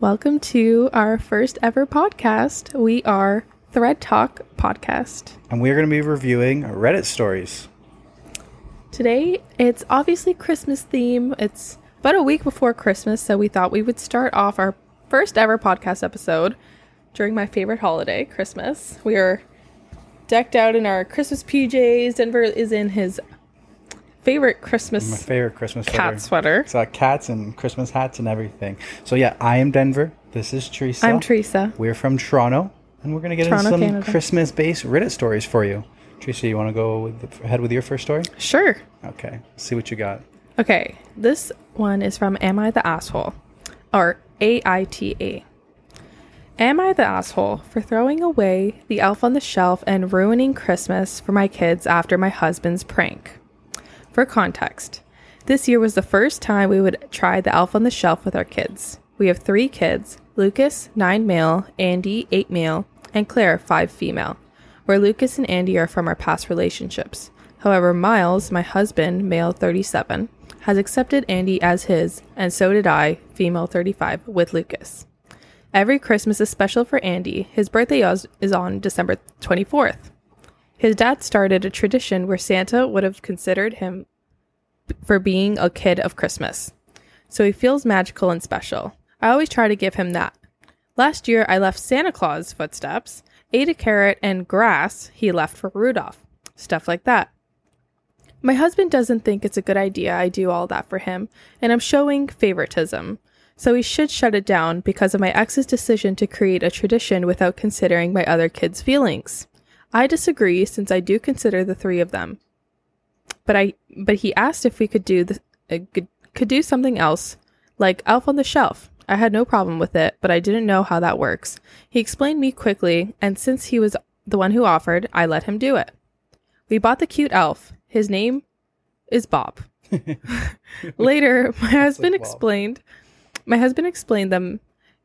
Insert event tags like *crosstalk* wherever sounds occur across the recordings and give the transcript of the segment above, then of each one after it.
Welcome to our first ever podcast. We are Thread Talk Podcast. And we're going to be reviewing Reddit stories. Today, it's obviously Christmas theme. It's about a week before Christmas, so we thought we would start off our first ever podcast episode during my favorite holiday, Christmas. We are decked out in our Christmas PJs. Denver is in his favorite Christmas My favorite Christmas cat sweater. sweater. It's got cats and Christmas hats and everything. So yeah, I am Denver. This is Teresa. I'm Teresa. We're from Toronto, and we're going to get Toronto, into some Canada. Christmas-based Reddit stories for you. Teresa, you want to go with the, ahead with your first story? Sure. Okay, see what you got. Okay, this one is from Am I the Asshole? Or AITA. Am I the asshole for throwing away the elf on the shelf and ruining Christmas for my kids after my husband's prank? For context, this year was the first time we would try the elf on the shelf with our kids. We have three kids Lucas, nine male, Andy, eight male, and Claire, five female, where Lucas and Andy are from our past relationships. However, Miles, my husband, male 37, has accepted Andy as his, and so did I, female 35, with Lucas. Every Christmas is special for Andy. His birthday is on December 24th. His dad started a tradition where Santa would have considered him for being a kid of Christmas. So he feels magical and special. I always try to give him that. Last year, I left Santa Claus footsteps, ate a carrot and grass he left for Rudolph. Stuff like that. My husband doesn't think it's a good idea I do all that for him, and I'm showing favoritism. So he should shut it down because of my ex's decision to create a tradition without considering my other kids' feelings. I disagree since I do consider the three of them. But I but he asked if we could do the uh, could, could do something else like Elf on the Shelf. I had no problem with it, but I didn't know how that works. He explained me quickly, and since he was the one who offered, I let him do it. We bought the cute elf. His name is Bob. *laughs* *laughs* Later, my husband Bob. explained my husband explained them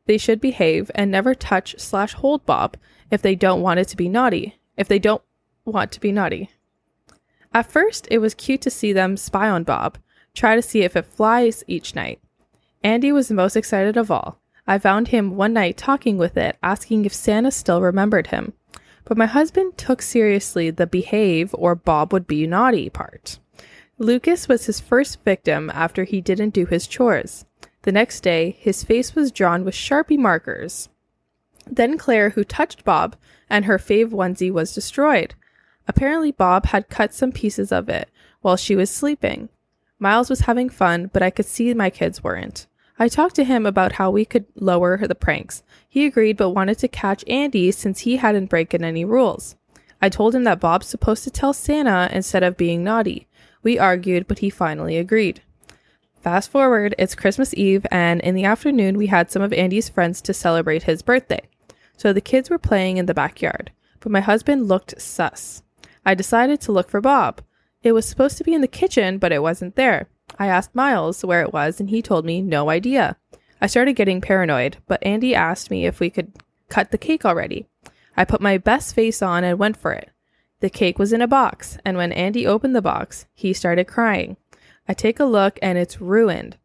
they should behave and never touch slash hold Bob if they don't want it to be naughty. If they don't want to be naughty. At first, it was cute to see them spy on Bob, try to see if it flies each night. Andy was the most excited of all. I found him one night talking with it, asking if Santa still remembered him. But my husband took seriously the behave or Bob would be naughty part. Lucas was his first victim after he didn't do his chores. The next day, his face was drawn with Sharpie markers. Then Claire, who touched Bob, and her fave onesie was destroyed. Apparently, Bob had cut some pieces of it while she was sleeping. Miles was having fun, but I could see my kids weren't. I talked to him about how we could lower the pranks. He agreed but wanted to catch Andy since he hadn't broken any rules. I told him that Bob's supposed to tell Santa instead of being naughty. We argued, but he finally agreed. Fast forward, it's Christmas Eve, and in the afternoon, we had some of Andy's friends to celebrate his birthday. So the kids were playing in the backyard, but my husband looked sus. I decided to look for Bob. It was supposed to be in the kitchen, but it wasn't there. I asked Miles where it was, and he told me no idea. I started getting paranoid, but Andy asked me if we could cut the cake already. I put my best face on and went for it. The cake was in a box, and when Andy opened the box, he started crying. I take a look, and it's ruined.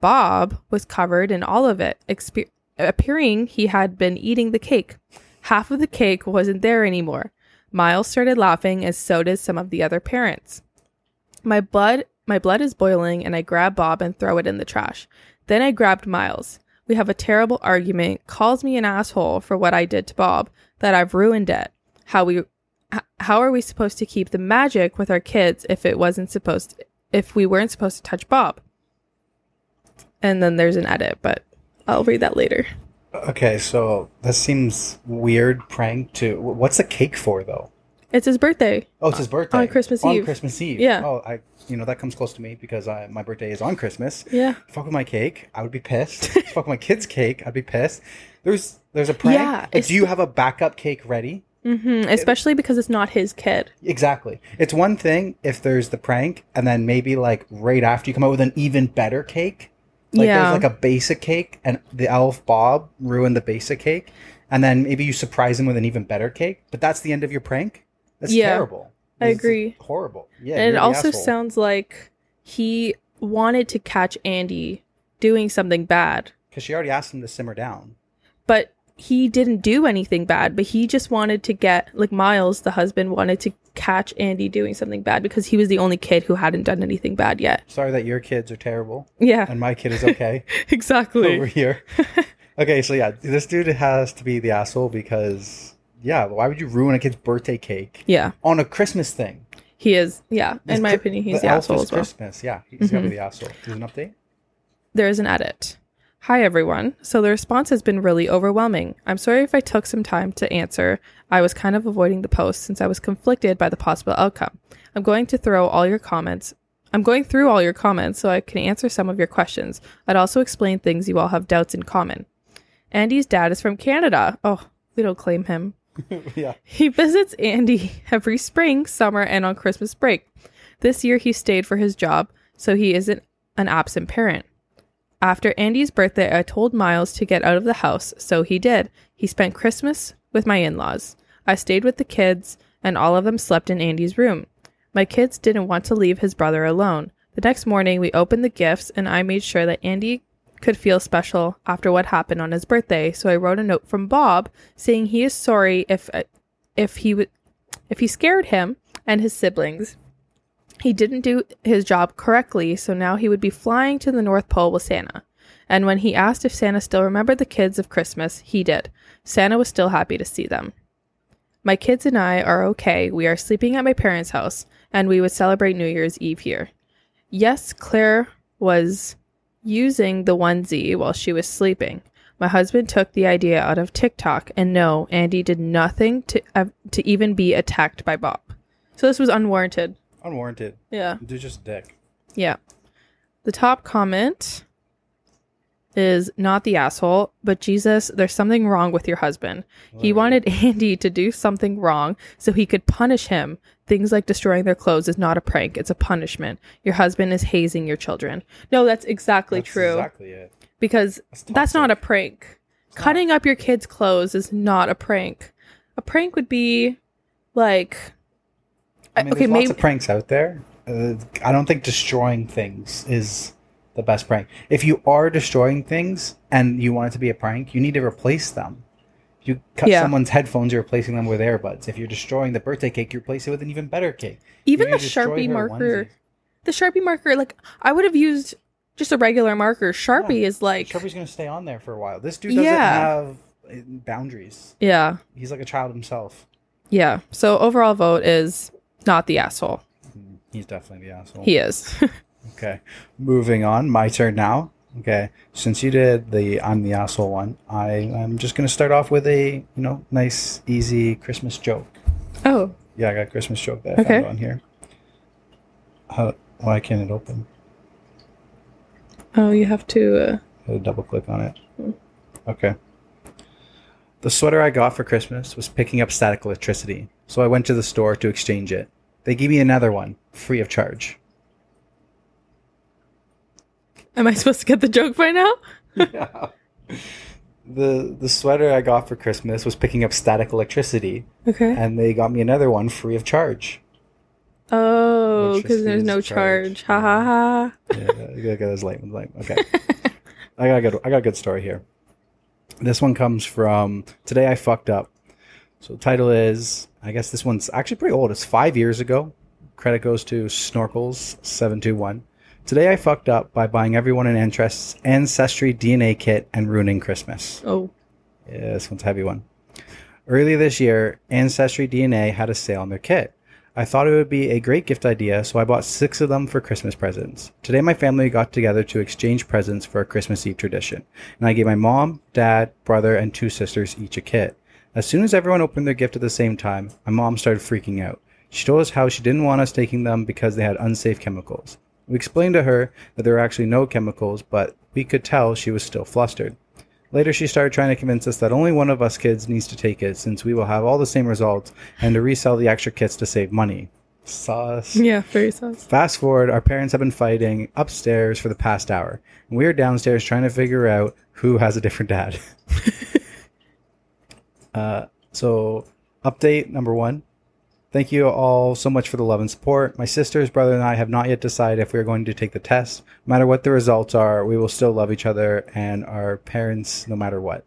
Bob was covered in all of it, expe- appearing he had been eating the cake. Half of the cake wasn't there anymore. Miles started laughing, as so did some of the other parents. My blood my blood is boiling and I grab Bob and throw it in the trash. Then I grabbed Miles. We have a terrible argument, calls me an asshole for what I did to Bob, that I've ruined it. How we how are we supposed to keep the magic with our kids if it wasn't supposed if we weren't supposed to touch Bob? And then there's an edit, but I'll read that later. Okay, so that seems weird prank to. What's the cake for though? It's his birthday. Oh, it's his birthday on Christmas on Eve. Christmas Eve. Yeah. Oh, I you know that comes close to me because I, my birthday is on Christmas. Yeah. Fuck with my cake, I would be pissed. *laughs* Fuck with my kid's cake, I'd be pissed. There's there's a prank. Yeah, Like, do you have a backup cake ready? hmm Especially because it's not his kid. Exactly. It's one thing if there's the prank and then maybe like right after you come out with an even better cake. Like Yeah. there's like a basic cake and the elf Bob ruined the basic cake and then maybe you surprise him with an even better cake, but that's the end of your prank? That's Yeah, terrible. I It's agree. Horrible. Yeah. and it also asshole. sounds like he wanted to catch Andy doing something bad Because she already asked him to simmer down. but he didn't do anything bad but he just wanted to get like miles the husband wanted to catch andy doing something bad because he was the only kid who hadn't done anything bad yet Sorry that your kids are terrible yeah and my kid is *laughs* okay exactly over here. *laughs* okay, so yeah, this dude has to be the asshole because yeah, why would you ruin a kid's birthday cake yeah on a Christmas thing? he is yeah in my opinion he's the, elf asshole as well Christmas, yeah, he's gotta Mhm. be the asshole. There's an update. there is an edit. Hi everyone. So the response has been really overwhelming. I'm sorry if I took some time to answer. I was kind of avoiding the post since I was conflicted by the possible outcome. I'm going to throw all your comments. I'm going through all your comments so I can answer some of your questions. I'd also explain things you all have doubts in common. Andy's dad is from Canada. Oh, we don't claim him. *laughs* yeah, He visits Andy every spring, summer, and on Christmas break. This year he stayed for his job, so he isn't an absent parent. After Andy's birthday, I told Miles to get out of the house, so he did. He spent Christmas with my in laws. I stayed with the kids, and all of them slept in Andy's room. My kids didn't want to leave his brother alone. The next morning, we opened the gifts, and I made sure that Andy could feel special after what happened on his birthday. So I wrote a note from Bob saying he is sorry if if he would if he scared him and his siblings. He didn't do his job correctly, so now he would be flying to the North Pole with Santa. And when he asked if Santa still remembered the kids of Christmas, he did. Santa was still happy to see them. My kids and I are okay. We are sleeping at my parents' house, and we would celebrate New Year's Eve here. Yes, Claire was using the onesie while she was sleeping. My husband took the idea out of TikTok, and no, Andy did nothing to uh, to even be attacked by Bob. So this was unwarranted. Unwarranted. Yeah. Dude's just dick. Yeah. The top comment is not the asshole, but Jesus, there's something wrong with your husband. He wanted *laughs* Andy to do something wrong so he could punish him. Things like destroying their clothes is not a prank, it's a punishment. Your husband is hazing your children. No, that's exactly That's true. Exactly it. because That's, that's not a prank. not. Cutting up your kids' clothes is not a prank. A prank would be like I mean, okay, there's maybe lots of pranks out there. Uh, I don't think destroying things is the best prank. If you are destroying things and you want it to be a prank, you need to replace them. If you cut Yeah. someone's headphones, you're replacing them with earbuds. If you're destroying the birthday cake, you replace it with an even better cake. even the Sharpie marker. onesie. The Sharpie marker, like I would have used just a regular marker. Sharpie is like Sharpie's gonna stay on there for a while. This dude doesn't Yeah. have uh, boundaries. Yeah. He's like a child himself. Yeah. So overall vote is not the asshole. He's definitely the asshole. He is. *laughs* Okay, moving on. My turn now. Okay, since you did the I'm the asshole one, I I'm just gonna start off with a you know nice easy Christmas joke. oh. Yeah, I got a Christmas joke that I Okay. found on here. How? Why can't it open? Oh, you have to uh, to double click on it. Okay. The sweater I got for Christmas was picking up static electricity, so I went to the store to exchange it. They gave me another one, free of charge. Am I supposed to get the joke by now? *laughs* yeah. The the sweater I got for Christmas was picking up static electricity, Okay. and they got me another one free of charge. Oh, because there's no charge. charge. Ha ha ha. Yeah, get those lame, lame. Okay, *laughs* I got a good I got a good story here. This one comes from today. I fucked up. So the title is I guess this one's actually pretty old. It's five years ago. Credit goes to Snorkels seven two one. Today I fucked up by buying everyone an ancestry DNA kit and ruining Christmas. Oh. Yeah, this one's a heavy one. Earlier this year, Ancestry DNA had a sale on their kit. I thought it would be a great gift idea, so I bought six of them for Christmas presents. Today, my family got together to exchange presents for a Christmas Eve tradition, and I gave my mom, dad, brother, and two sisters each a kit. As soon as everyone opened their gift at the same time, my mom started freaking out. She told us how she didn't want us taking them because they had unsafe chemicals. We explained to her that there were actually no chemicals, but we could tell she was still flustered. Later, she started trying to convince us that only one of us kids needs to take it since we will have all the same results and to resell the extra kits to save money. Sauce. Yeah, very sus. Fast forward, our parents have been fighting upstairs for the past hour, and we are downstairs trying to figure out who has a different dad. *laughs* uh, so, update number one Thank you all so much for the love and support. My sisters, brother, and I have not yet decided if we are going to take the test. No matter what the results are, we will still love each other and our parents no matter what.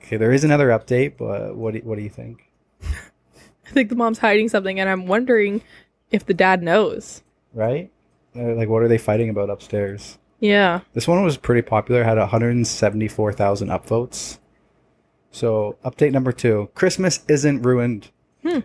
Okay, there is another update, but what do, what do you think? *laughs* I think the mom's hiding something, and I'm wondering if the dad knows. Right? Uh, Like, what are they fighting about upstairs? Yeah. This one was pretty popular, had 174,000 upvotes. So, update number two Christmas isn't ruined. Hmm.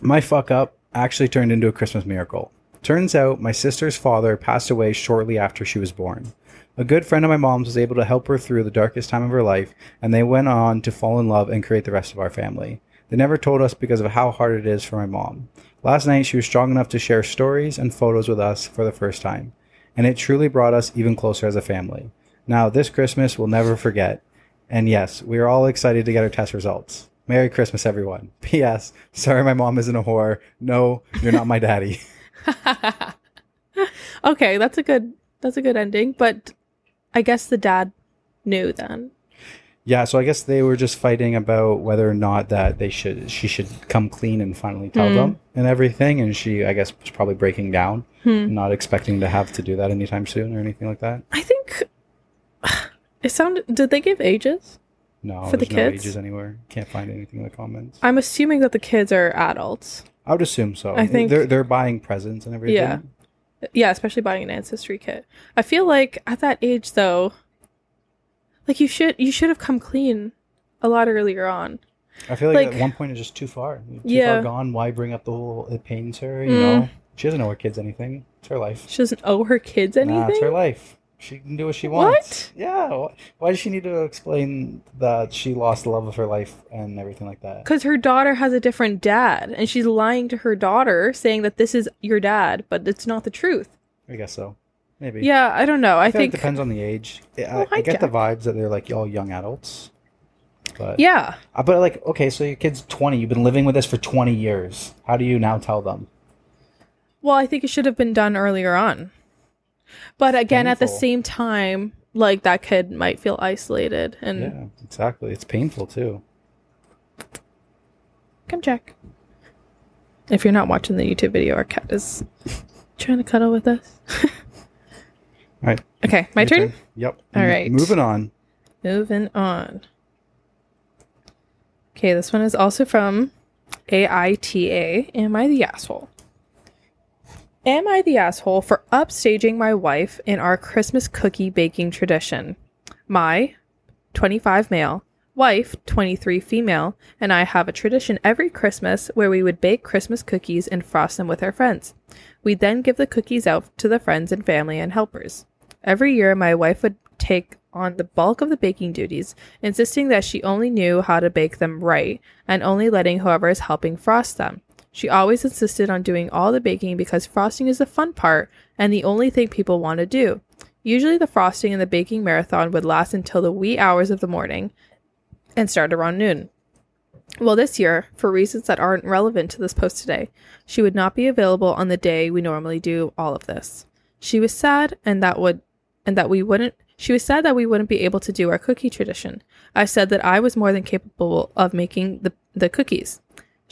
My fuck up actually turned into a Christmas miracle. Turns out my sister's father passed away shortly after she was born. A good friend of my mom's was able to help her through the darkest time of her life, and they went on to fall in love and create the rest of our family. They never told us because of how hard it is for my mom. Last night, she was strong enough to share stories and photos with us for the first time, and it truly brought us even closer as a family. Now, this Christmas we'll never forget. And yes, we are all excited to get our test results. Merry Christmas, everyone. *laughs* P.S. Sorry my mom isn't a whore. No, you're not my daddy. *laughs* *laughs* okay, that's a good that's a good ending, but I guess the dad knew then. Yeah, so I guess they were just fighting about whether or not that they should she should come clean and finally tell Hmm. them and everything. And she, I guess, was probably breaking down, Hmm. not expecting to have to do that anytime soon or anything like that. I think *sighs* it sounded did they give ages? No, For the no kids? ages anywhere. Can't find anything in the comments. I'm assuming that the kids are adults. I would assume so. I think- they're they're buying presents and everything. Yeah. Yeah, especially buying an ancestry kit. I feel like at that age though, like you should you should have come clean a lot earlier on. I feel like, Like- at one point it's just too far. Too Yeah. far gone. Why bring up the whole? It pains her. You Mm. know, she doesn't owe her kids anything. It's her life. She doesn't owe her kids anything. Nah, it's her life. She can do what she wants. What? Yeah. Why does she need to explain that she lost the love of her life and everything like that? Because her daughter has a different dad, and she's lying to her daughter, saying that this is your dad, but it's not the truth. I guess so. Maybe. Yeah, I don't know. I, I, think it depends on the age. I, Oh, I get the vibes that they're like all young adults. But yeah, Uh, but like okay, so your kid's twenty. You've been living with this for twenty years. How do you now tell them? Well, I think it should have been done earlier on. But again, at the same time, like that kid might feel isolated and Yeah, exactly. It's painful too. come check. If you're not watching the YouTube video, our cat is *laughs* trying to cuddle with us. All right. okay, my turn. Yep. All M- right. Moving on. Moving on. Okay, this one is also from AITA. Am I the asshole? Am I the asshole for upstaging my wife in our Christmas cookie baking tradition? My 25 male, wife 23 female, and I have a tradition every Christmas where we would bake Christmas cookies and frost them with our friends. We'd then give the cookies out to the friends and family and helpers. Every year, my wife would take on the bulk of the baking duties, insisting that she only knew how to bake them right and only letting whoever is helping frost them. She always insisted on doing all the baking because frosting is the fun part and the only thing people want to do. Usually, the frosting and the baking marathon would last until the wee hours of the morning and start around noon. Well, this year, for reasons that aren't relevant to this post today, she would not be available on the day we normally do all of this. She was sad and that would and that we wouldn't she was sad that we wouldn't be able to do our cookie tradition. I said that I was more than capable of making the, the cookies.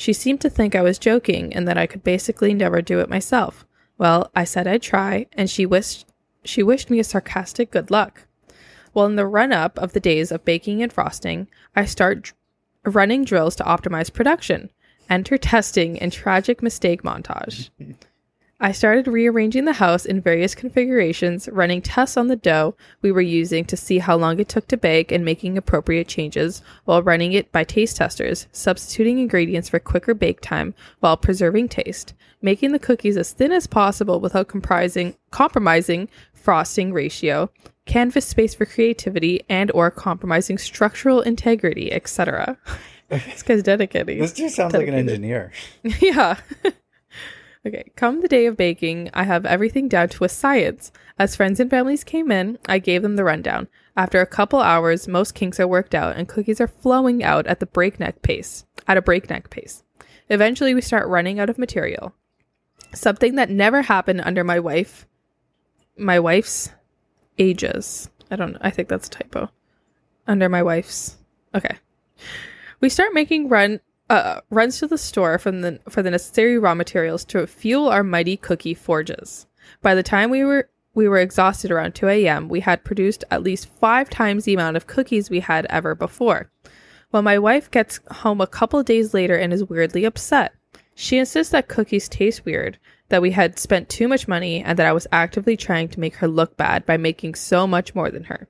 She seemed to think I was joking and that I could basically never do it myself. Well, I said I'd try, and she wished she wished me a sarcastic good luck. Well, in the run up of the days of baking and frosting, I start running drills to optimize production. Enter testing and tragic mistake montage. *laughs* I started rearranging the house in various configurations, running tests on the dough we were using to see how long it took to bake and making appropriate changes while running it by taste testers, substituting ingredients for quicker bake time while preserving taste, making the cookies as thin as possible without comprising compromising frosting ratio, canvas space for creativity and or compromising structural integrity, etc. *laughs* this guy's dedicated. This just sounds like an engineer. *laughs* yeah. Okay, come the day of baking, I have everything down to a science. As friends and families came in, I gave them the rundown. After a couple hours, most kinks are worked out and cookies are flowing out at the breakneck pace. At a breakneck pace. Eventually, we start running out of material. Something that never happened under my wife, my wife's ages. I don't know. I think that's a typo. Under my wife's. Okay. We start making run uh, runs to the store from the for the necessary raw materials to fuel our mighty cookie forges. By the time we were we were exhausted around 2 a.m., we had produced at least five times the amount of cookies we had ever before. When my wife gets home a couple days later and is weirdly upset, she insists that cookies taste weird, that we had spent too much money, and that I was actively trying to make her look bad by making so much more than her.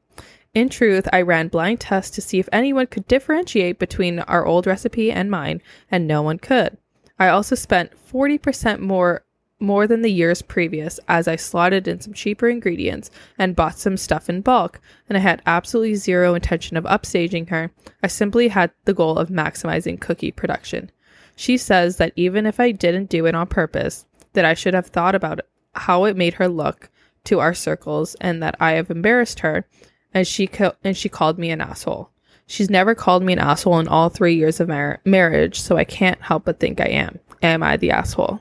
In truth, I ran blind tests to see if anyone could differentiate between our old recipe and mine, and no one could. I also spent 40% more more than the years previous as I slotted in some cheaper ingredients and bought some stuff in bulk, and I had absolutely zero intention of upstaging her. I simply had the goal of maximizing cookie production. She says that even if I didn't do it on purpose, that I should have thought about how it made her look to our circles and that I have embarrassed her and she ca- and she called me an asshole. She's never called me an asshole in all 3 years of mar- marriage, so I can't help but think I am. Am I the asshole?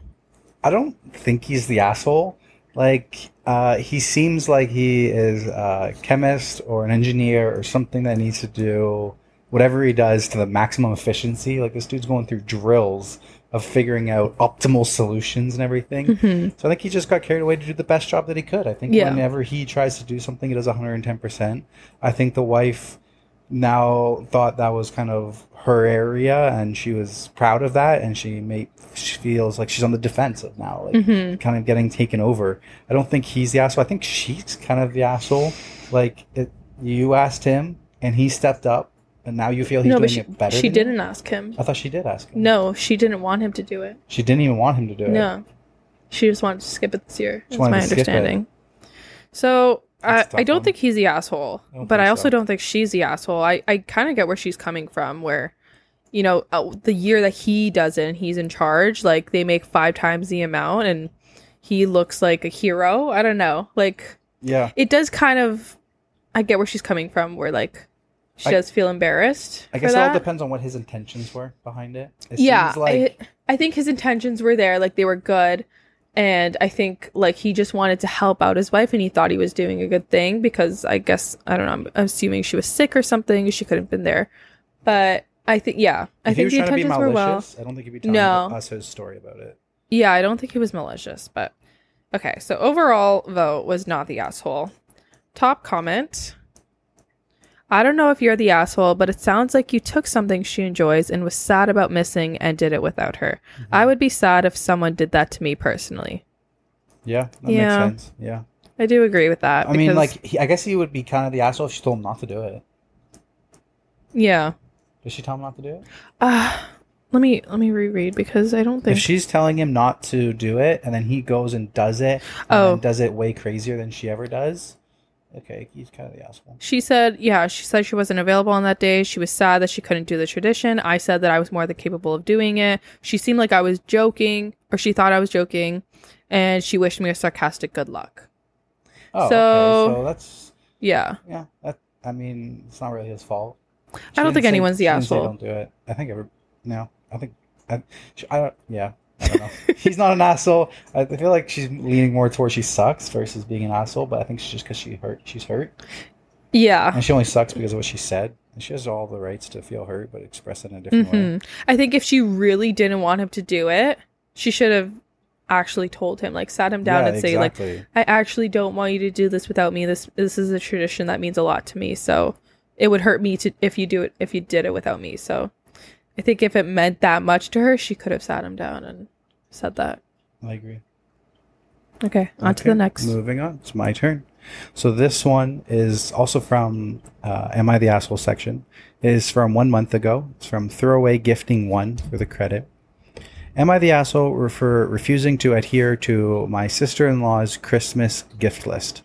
I don't think he's the asshole. Like, uh, he seems like he is a chemist or an engineer or something that needs to do whatever he does to the maximum efficiency. Like, this dude's going through drills of figuring out optimal solutions and everything. Mm-hmm. So I think he just got carried away to do the best job that he could. I think Yeah. whenever he tries to do something, he does 110%. I think the wife now thought that was kind of her area and she was proud of that and she made she feels like she's on the defensive now like mm-hmm. kind of getting taken over i don't think he's the asshole i think she's kind of the asshole like it, you asked him and he stepped up and now you feel he's no, doing but she, it better she didn't ask him. i thought she did ask him No, she didn't want him to do it. she didn't even want him to do it No. She just wanted to skip it this year. That's my to skip it. understanding. So I, That's a tough I don't one. think he's the asshole, I but I also so. don't think she's the asshole. I, I kind of get where she's coming from, where, you know, uh, the year that he does it and he's in charge, like they make five times the amount and he looks like a hero. I don't know. Like yeah it does kind of, I get where she's coming from, where like she I- does feel embarrassed. i guess it all that. depends on what his intentions were behind it it yeah seems like I, I think his intentions were there like they were good and i think like he just wanted to help out his wife and he thought he was doing a good thing because i guess i don't know i'm, assuming she was sick or something she couldn't have been there but i think yeah i if he think was the trying to be intentions were well i don't think he'd be telling No. us his story about it yeah i don't think he was malicious but okay so overall vote was not the asshole top comment I don't know if you're the asshole, but it sounds like you took something she enjoys and was sad about missing and did it without her. Mm-hmm. I would be sad if someone did that to me personally. yeah that Yeah. makes sense yeah I do agree with that. I mean, like, he, I guess he would be kind of the asshole if she told him not to do it. yeah. Did she tell him not to do it? Uh, let me let me reread because I don't think If she's telling him not to do it, and then he goes and does it, and Oh. does it way crazier than she ever does, okay, he's kind of the asshole. she said, yeah, she said she wasn't available on that day. She was sad that she couldn't do the tradition. I said that I was more than capable of doing it. She seemed like I was joking, or she thought I was joking, and she wished me a sarcastic good luck. Oh, So- okay, so that's Yeah. yeah. That I mean, it's not really his fault. She I don't think say- anyone's the she didn't say asshole. Don't do it. I think ever. No, I think. I, she, I don't. Yeah. I don't know. *laughs* He's not an asshole. I feel like she's leaning more towards she sucks versus being an asshole. But I think she's just because she hurt. She's hurt. Yeah. And she only sucks because of what she said. And she has all the rights to feel hurt, but express it in a different way. Mhm. I think if she really didn't want him to do it, she should have actually told him, like, sat him down Yeah, and say, like. I actually don't want you to do this without me. This this is a tradition that means a lot to me. So it would hurt me to if you do it if you did it without me. So I think if it meant that much to her, she could have sat him down and said that. I agree. Okay, on to the next. Moving on. It's my turn. So this one is also from uh, Am I the Asshole section. It is from one month ago. It's from Throwaway Gifting One for the credit. Am I the asshole for refusing to adhere to my sister in law's Christmas gift list?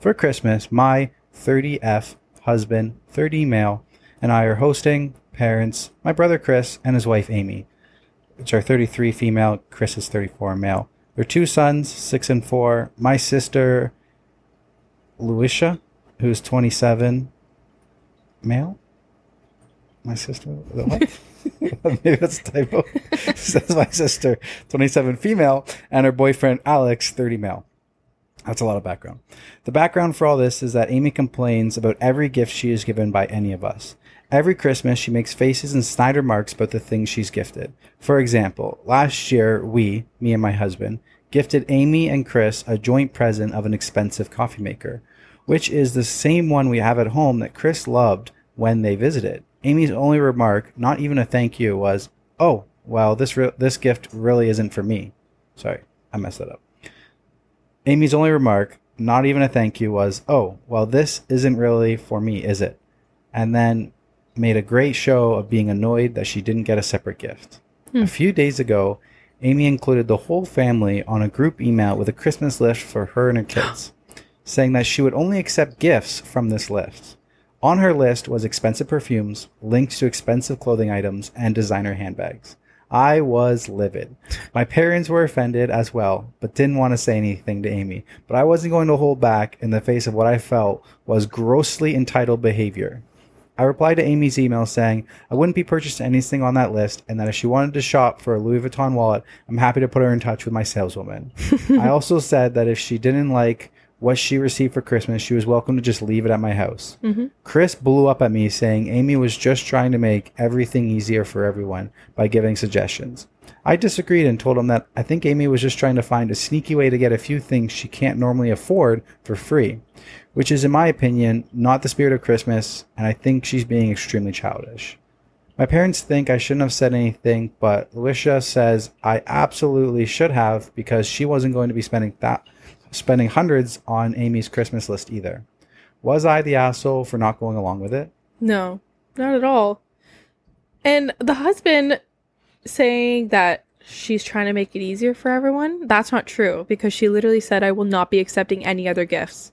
For Christmas, my 30F husband, 30 male, and I are hosting parents, my brother Chris, and his wife Amy. which are 33 female, Chris is 34 male. Their two sons, six and four. My sister, Luisha, who's 27, male. My sister, what? *laughs* maybe that's a typo. *laughs* says my sister, 27 female, and her boyfriend Alex, 30 male. That's a lot of background. The background for all this is that Amy complains about every gift she is given by any of us. Every Christmas, she makes faces and snide remarks about the things she's gifted. For example, last year, we, me and my husband, gifted Amy and Chris a joint present of an expensive coffee maker, which is the same one we have at home that Chris loved when they visited. Amy's only remark, not even a thank you, was, "Oh, well, this re- this gift really isn't for me." Sorry, I messed that up. Amy's only remark, not even a thank you, was, "Oh, well, this isn't really for me, is it?" And then made a great show of being annoyed that she didn't get a separate gift. A hmm. few days ago, Amy included the whole family on a group email with a Christmas list for her and her *gasps* kids, saying that she would only accept gifts from this list. On her list was expensive perfumes, links to expensive clothing items, and designer handbags. I was livid. My parents were offended as well, but didn't want to say anything to Amy. But I wasn't going to hold back in the face of what I felt was grossly entitled behavior. I replied to Amy's email saying I wouldn't be purchasing anything on that list and that if she wanted to shop for a Louis Vuitton wallet, I'm happy to put her in touch with my saleswoman. *laughs* I also said that if she didn't like what she received for Christmas, she was welcome to just leave it at my house. Mm-hmm. Chris blew up at me saying Amy was just trying to make everything easier for everyone by giving suggestions. I disagreed and told him that I think Amy was just trying to find a sneaky way to get a few things she can't normally afford for free, which is, in my opinion, not the spirit of Christmas, and I think she's being extremely childish. My parents think I shouldn't have said anything, but Alicia says I absolutely should have because she wasn't going to be spending that spending hundreds on Amy's Christmas list either. Was I the asshole for not going along with it? No, not at all. And the husband saying that she's trying to make it easier for everyone, that's not true because she literally said, I will not be accepting any other gifts.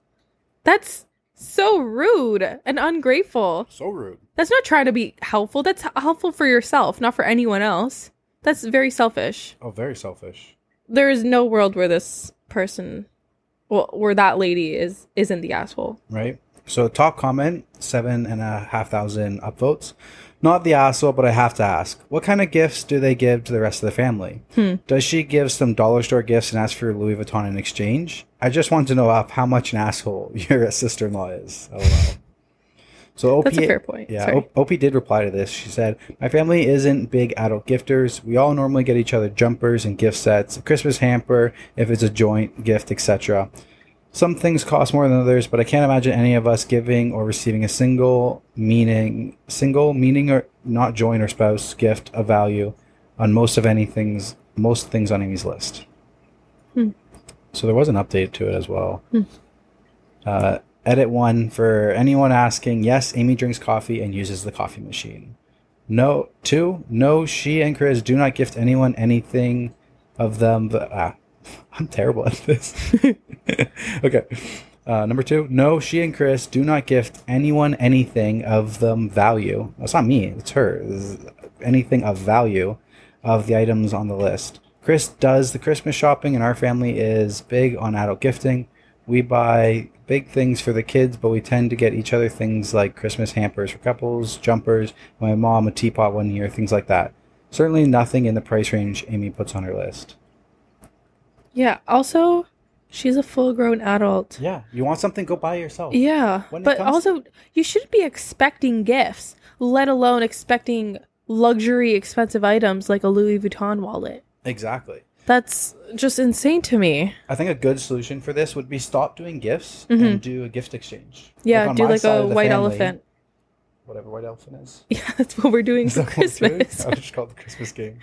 That's so rude and ungrateful. So rude. That's not trying to be helpful. That's helpful for yourself, not for anyone else. That's very selfish. Oh, very selfish. There is no world where this person, well, where that lady is, isn't the asshole. Right? So top comment, seven and a half thousand upvotes. Not the asshole, but I have to ask, what kind of gifts do they give to the rest of the family? Hmm. Does she give some dollar store gifts and ask for Louis Vuitton in exchange? I just want to know how much an asshole *laughs* your sister-in-law is. Oh, LOL. So OP, That's a fair point. Yeah, Sorry. OP did reply to this. She said, "My family isn't big adult gifters. We all normally get each other jumpers and gift sets, a Christmas hamper if it's a joint gift, etc. Some things cost more than others, but I can't imagine any of us giving or receiving a single meaning, single meaning or not joint or spouse gift of value on most of anything's most things on Amy's list." So there was an update to it as well. Uh, edit one for anyone asking. Yes, Amy drinks coffee and uses the coffee machine. No, two. No, she and Chris do not gift anyone anything of them. The, ah, *laughs* I'm terrible at this. *laughs* okay. Uh, number two. No, she and Chris do not gift anyone anything of them value. That's not me. It's her. Is anything of value of the items on the list. Chris does the Christmas shopping, and our family is big on adult gifting. We buy big things for the kids, but we tend to get each other things like Christmas hampers for couples, jumpers, my mom a teapot one year, things like that. Certainly nothing in the price range Amy puts on her list. Yeah. Also, she's a full grown adult. Yeah, you want something, go buy it yourself. Yeah. When But comes also, you shouldn't be expecting gifts, let alone expecting luxury, expensive items like a Louis Vuitton wallet. Exactly. That's just insane to me. I think a good solution for this would be stop doing gifts and do a gift exchange. Mm-hmm. Yeah, on do like a white family- elephant. Whatever white elephant is. *laughs* Yeah, that's what we're doing Is for that what we're doing? Christmas. I just call it the Christmas game.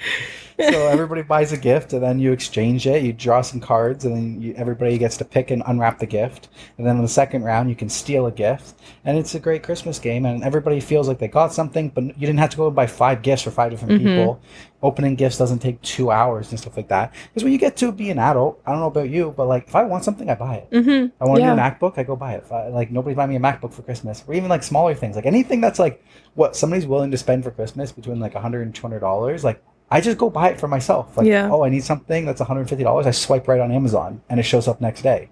so everybody buys a gift, and then you exchange it. You draw some cards, and then you, everybody gets to pick and unwrap the gift. And then in the second round, you can steal a gift, and it's a great Christmas game. And everybody feels like they got something, but you didn't have to go and buy five gifts for five different Mm-hmm. people. Opening gifts doesn't take two hours and stuff like that. Because when you get to be an adult, I don't know about you, but like if I want something, I buy it. Mm-hmm. I want Yeah. a new MacBook, I go buy it. I, like nobody's buying me a MacBook for Christmas, or even like smaller things, like anything that's like what somebody's willing to spend for Christmas between like 100 and 200 dollars. Like I just go buy it for myself. Like Yeah. oh, I need something that's 150 dollars. I swipe right on Amazon and it shows up next day.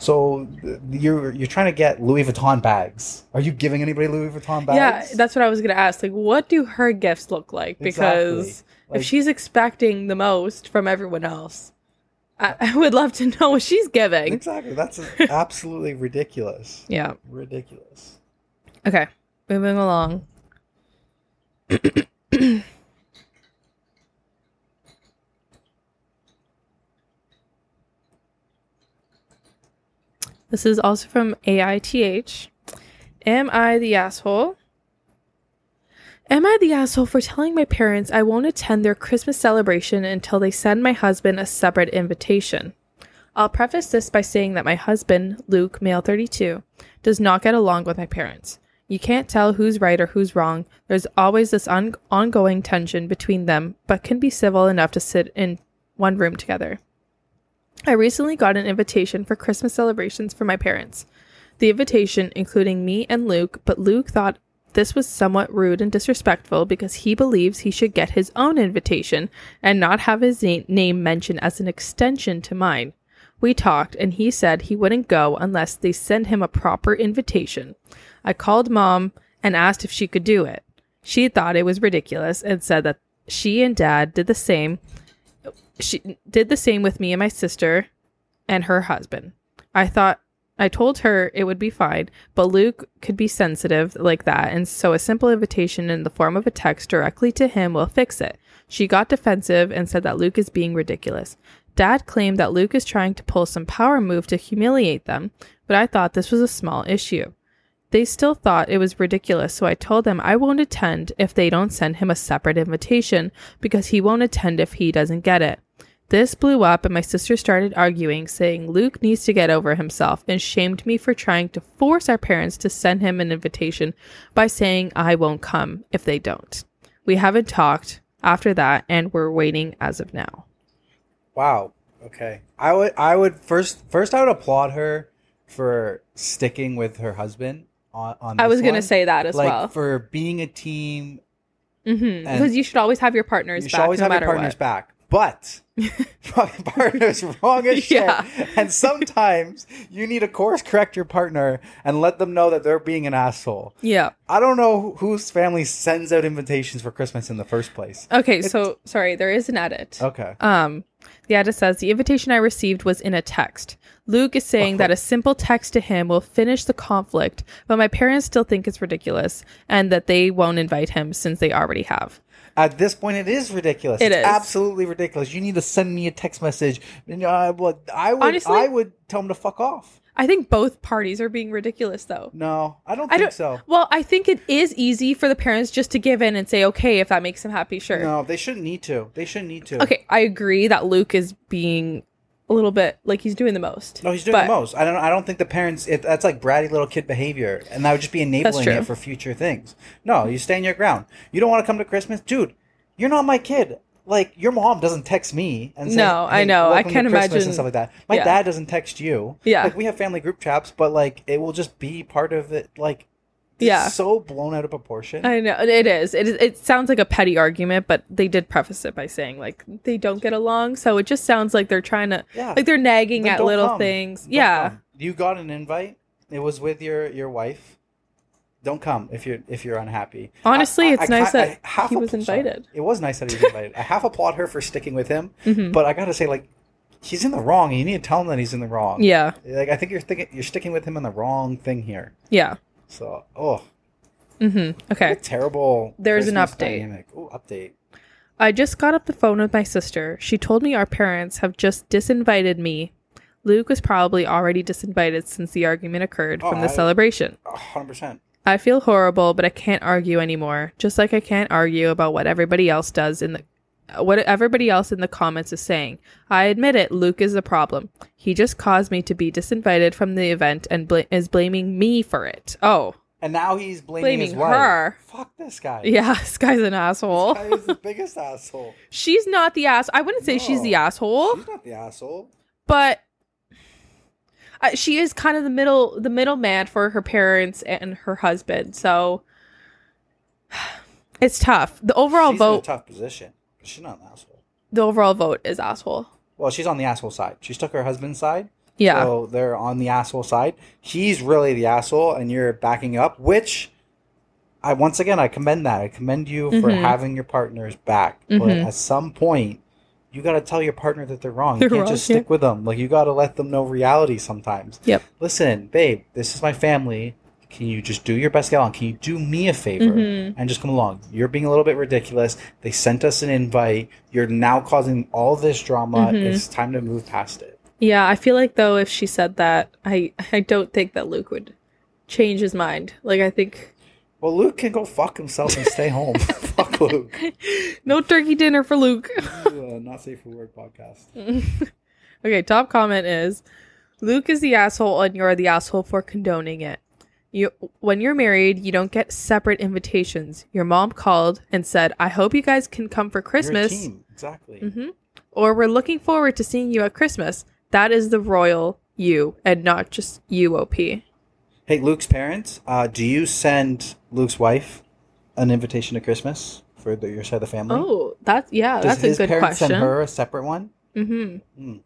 So you're you're trying to get Louis Vuitton bags. Are you giving anybody Louis Vuitton bags? Yeah, that's what I was gonna ask. Like, what do her gifts look like? Because Exactly. Like- if she's expecting the most from everyone else, I, *laughs* I would love to know what she's giving. exactly. That's *laughs* absolutely ridiculous. Yeah. Ridiculous. Okay. Moving along. This is also from AITA. Am I the asshole? Am I the asshole for telling my parents I won't attend their Christmas celebration until they send my husband a separate invitation? I'll preface this by saying that my husband, Luke, male 32, does not get along with my parents. You can't tell who's right or who's wrong. There's always this on- ongoing tension between them, but can be civil enough to sit in one room together. I recently got an invitation for Christmas celebrations for my parents. The invitation including me and Luke, but Luke thought this was somewhat rude and disrespectful because he believes he should get his own invitation and not have his na- name mentioned as an extension to mine. We talked, and he said he wouldn't go unless they send him a proper invitation. I called mom and asked if she could do it. She thought it was ridiculous and said that she and dad did the same. She did the same with me and my sister and her husband. I thought I told her it would be fine, but Luke could be sensitive like that, and so a simple invitation in the form of a text directly to him will fix it. She got defensive and said that Luke is being ridiculous. Dad claimed that Luke is trying to pull some power move to humiliate them, but I thought this was a small issue. They still thought it was ridiculous, so I told them I won't attend if they don't send him a separate invitation because he won't attend if he doesn't get it. This blew up, and my sister started arguing, saying Luke needs to get over himself, and shamed me for trying to force our parents to send him an invitation by saying I won't come if they don't. We haven't talked after that, and we're waiting as of now. Wow. Okay. I would I would first first I would applaud her for sticking with her husband on on I was going to say that as like well. for being a team Mm-hmm. Because you should always have your partners you back should always no have your partners what. back. But *laughs* partner's wrong as shit. Yeah. And sometimes you need to course correct your partner and let them know that they're being an asshole. Yeah. I don't know whose family sends out invitations for Christmas in the first place. Okay, so sorry, there is an edit. Okay. Um, the edit says the invitation I received was in a text. Luke is saying Oh. that a simple text to him will finish the conflict, but my parents still think it's ridiculous and that they won't invite him since they already have. At this point, it is ridiculous. It it's is. absolutely ridiculous. You need to send me a text message. And, uh, well, I would, Honestly- I would tell him to fuck off. I think both parties are being ridiculous, though. No, I don't I think don't. so. Well, I think it is easy for the parents just to give in and say, "Okay, if that makes them happy, sure." No, they shouldn't need to. They shouldn't need to. Okay, I agree that Luke is being a little bit like he's doing the most. No, he's doing But- the most. I don't. I don't think the parents. It, that's like bratty little kid behavior, and that would just be enabling it for future things. No, you stand your ground. You don't want to come to Christmas, dude. You're not my kid. Like your mom doesn't text me and say, No, I know. I can't Christmas," imagine- and stuff like that. My yeah. dad doesn't text you. Yeah. like we have family group chats, but like it will just be part of it. Like, Yeah. so blown out of proportion. I know it is. It is. It sounds like a petty argument, but they did preface it by saying like they don't get along. So it just sounds like they're trying to Yeah. like they're nagging Then at little come. things. Don't yeah. come. You got an invite. It was with your your wife. Don't come if you're if you're unhappy. Honestly, it's nice ca- that half he was app- sorry. invited. It was nice that he was invited. I half applaud her for sticking with him, Mhm. but I gotta say, like, he's in the wrong. and You need to tell him that he's in the wrong. Yeah. Like I think you're thinking you're sticking with him in the wrong thing here. Yeah. So, oh, hmm Okay. terrible. There's an update. Dynamic. Oh, update. I just got off the phone with my sister. She told me our parents have just disinvited me. Luke was probably already disinvited since the argument occurred Oh, from the I- celebration. A hundred percent. I feel horrible, but I can't argue anymore. Just like I can't argue about what everybody else does in the what everybody else in the comments is saying. I admit it, Luke is the problem. He just caused me to be disinvited from the event and bla- is blaming me for it. Oh, And now he's blaming, his wife. her. Fuck this guy. yeah, *laughs* this guy's an asshole. This guy is the *laughs* biggest asshole. She's not the ass. I wouldn't say she's the asshole, She's not the asshole. but uh, she is kind of the middle the middleman for her parents and her husband. So *sighs* it's tough. The overall she's in a vote tough position. But She's not an asshole. the overall vote is asshole. Well, she's on the asshole side. She took her husband's side. Yeah. So they're on the asshole side. He's really the asshole, and you're backing up, which I once again I commend that. I commend you for Mhm. having your partners back. But Mhm. at some point, you got to tell your partner that they're wrong. They're you can't wrong, just stick yeah. with them. Like you got to let them know reality sometimes. Yep. Listen, babe, this is my family. Can you just do your best, get along? Can you do me a favor Mhm. and just come along? You're being a little bit ridiculous. They sent us an invite. You're now causing all this drama. Mhm. It's time to move past it. Yeah, I feel like though if she said that, I I don't think that Luke would change his mind. Like I think Well, Luke can go fuck himself and stay home. *laughs* *laughs* fuck Luke. no turkey dinner for Luke. *laughs* Uh, not safe for word podcast. okay, top comment is Luke is the asshole and you're the asshole for condoning it. You when you're married, you don't get separate invitations. Your mom called and said, "I hope you guys can come for Christmas." Exactly. hmm Or we're looking forward to seeing you at Christmas. That is the royal you and not just UOP. Hey, Luke's parents, uh, do you send Luke's wife an invitation to Christmas for the, your side of the family? Oh, that's yeah, Does that's a his good parents question. send her a separate one? Mm-hmm. Hmm.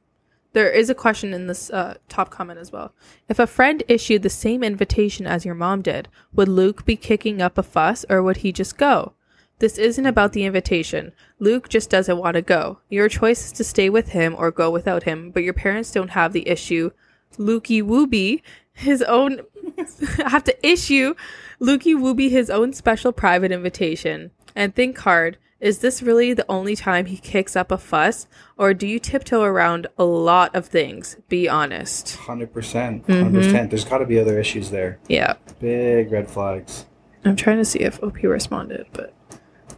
There is a question in this uh, top comment as well. If a friend issued the same invitation as your mom did, would Luke be kicking up a fuss or would he just go? This isn't about the invitation. Luke just doesn't want to go. Your choice is to stay with him or go without him, but your parents don't have the issue. Lukey Wooby his own *laughs* have to issue Lukey Wooby his own special private invitation. And think hard, is this really the only time he kicks up a fuss? Or do you tiptoe around a lot of things? Be honest. 100%. 100%. Mm-hmm. There's got to be other issues there. Yeah. Big red flags. I'm trying to see if OP responded, but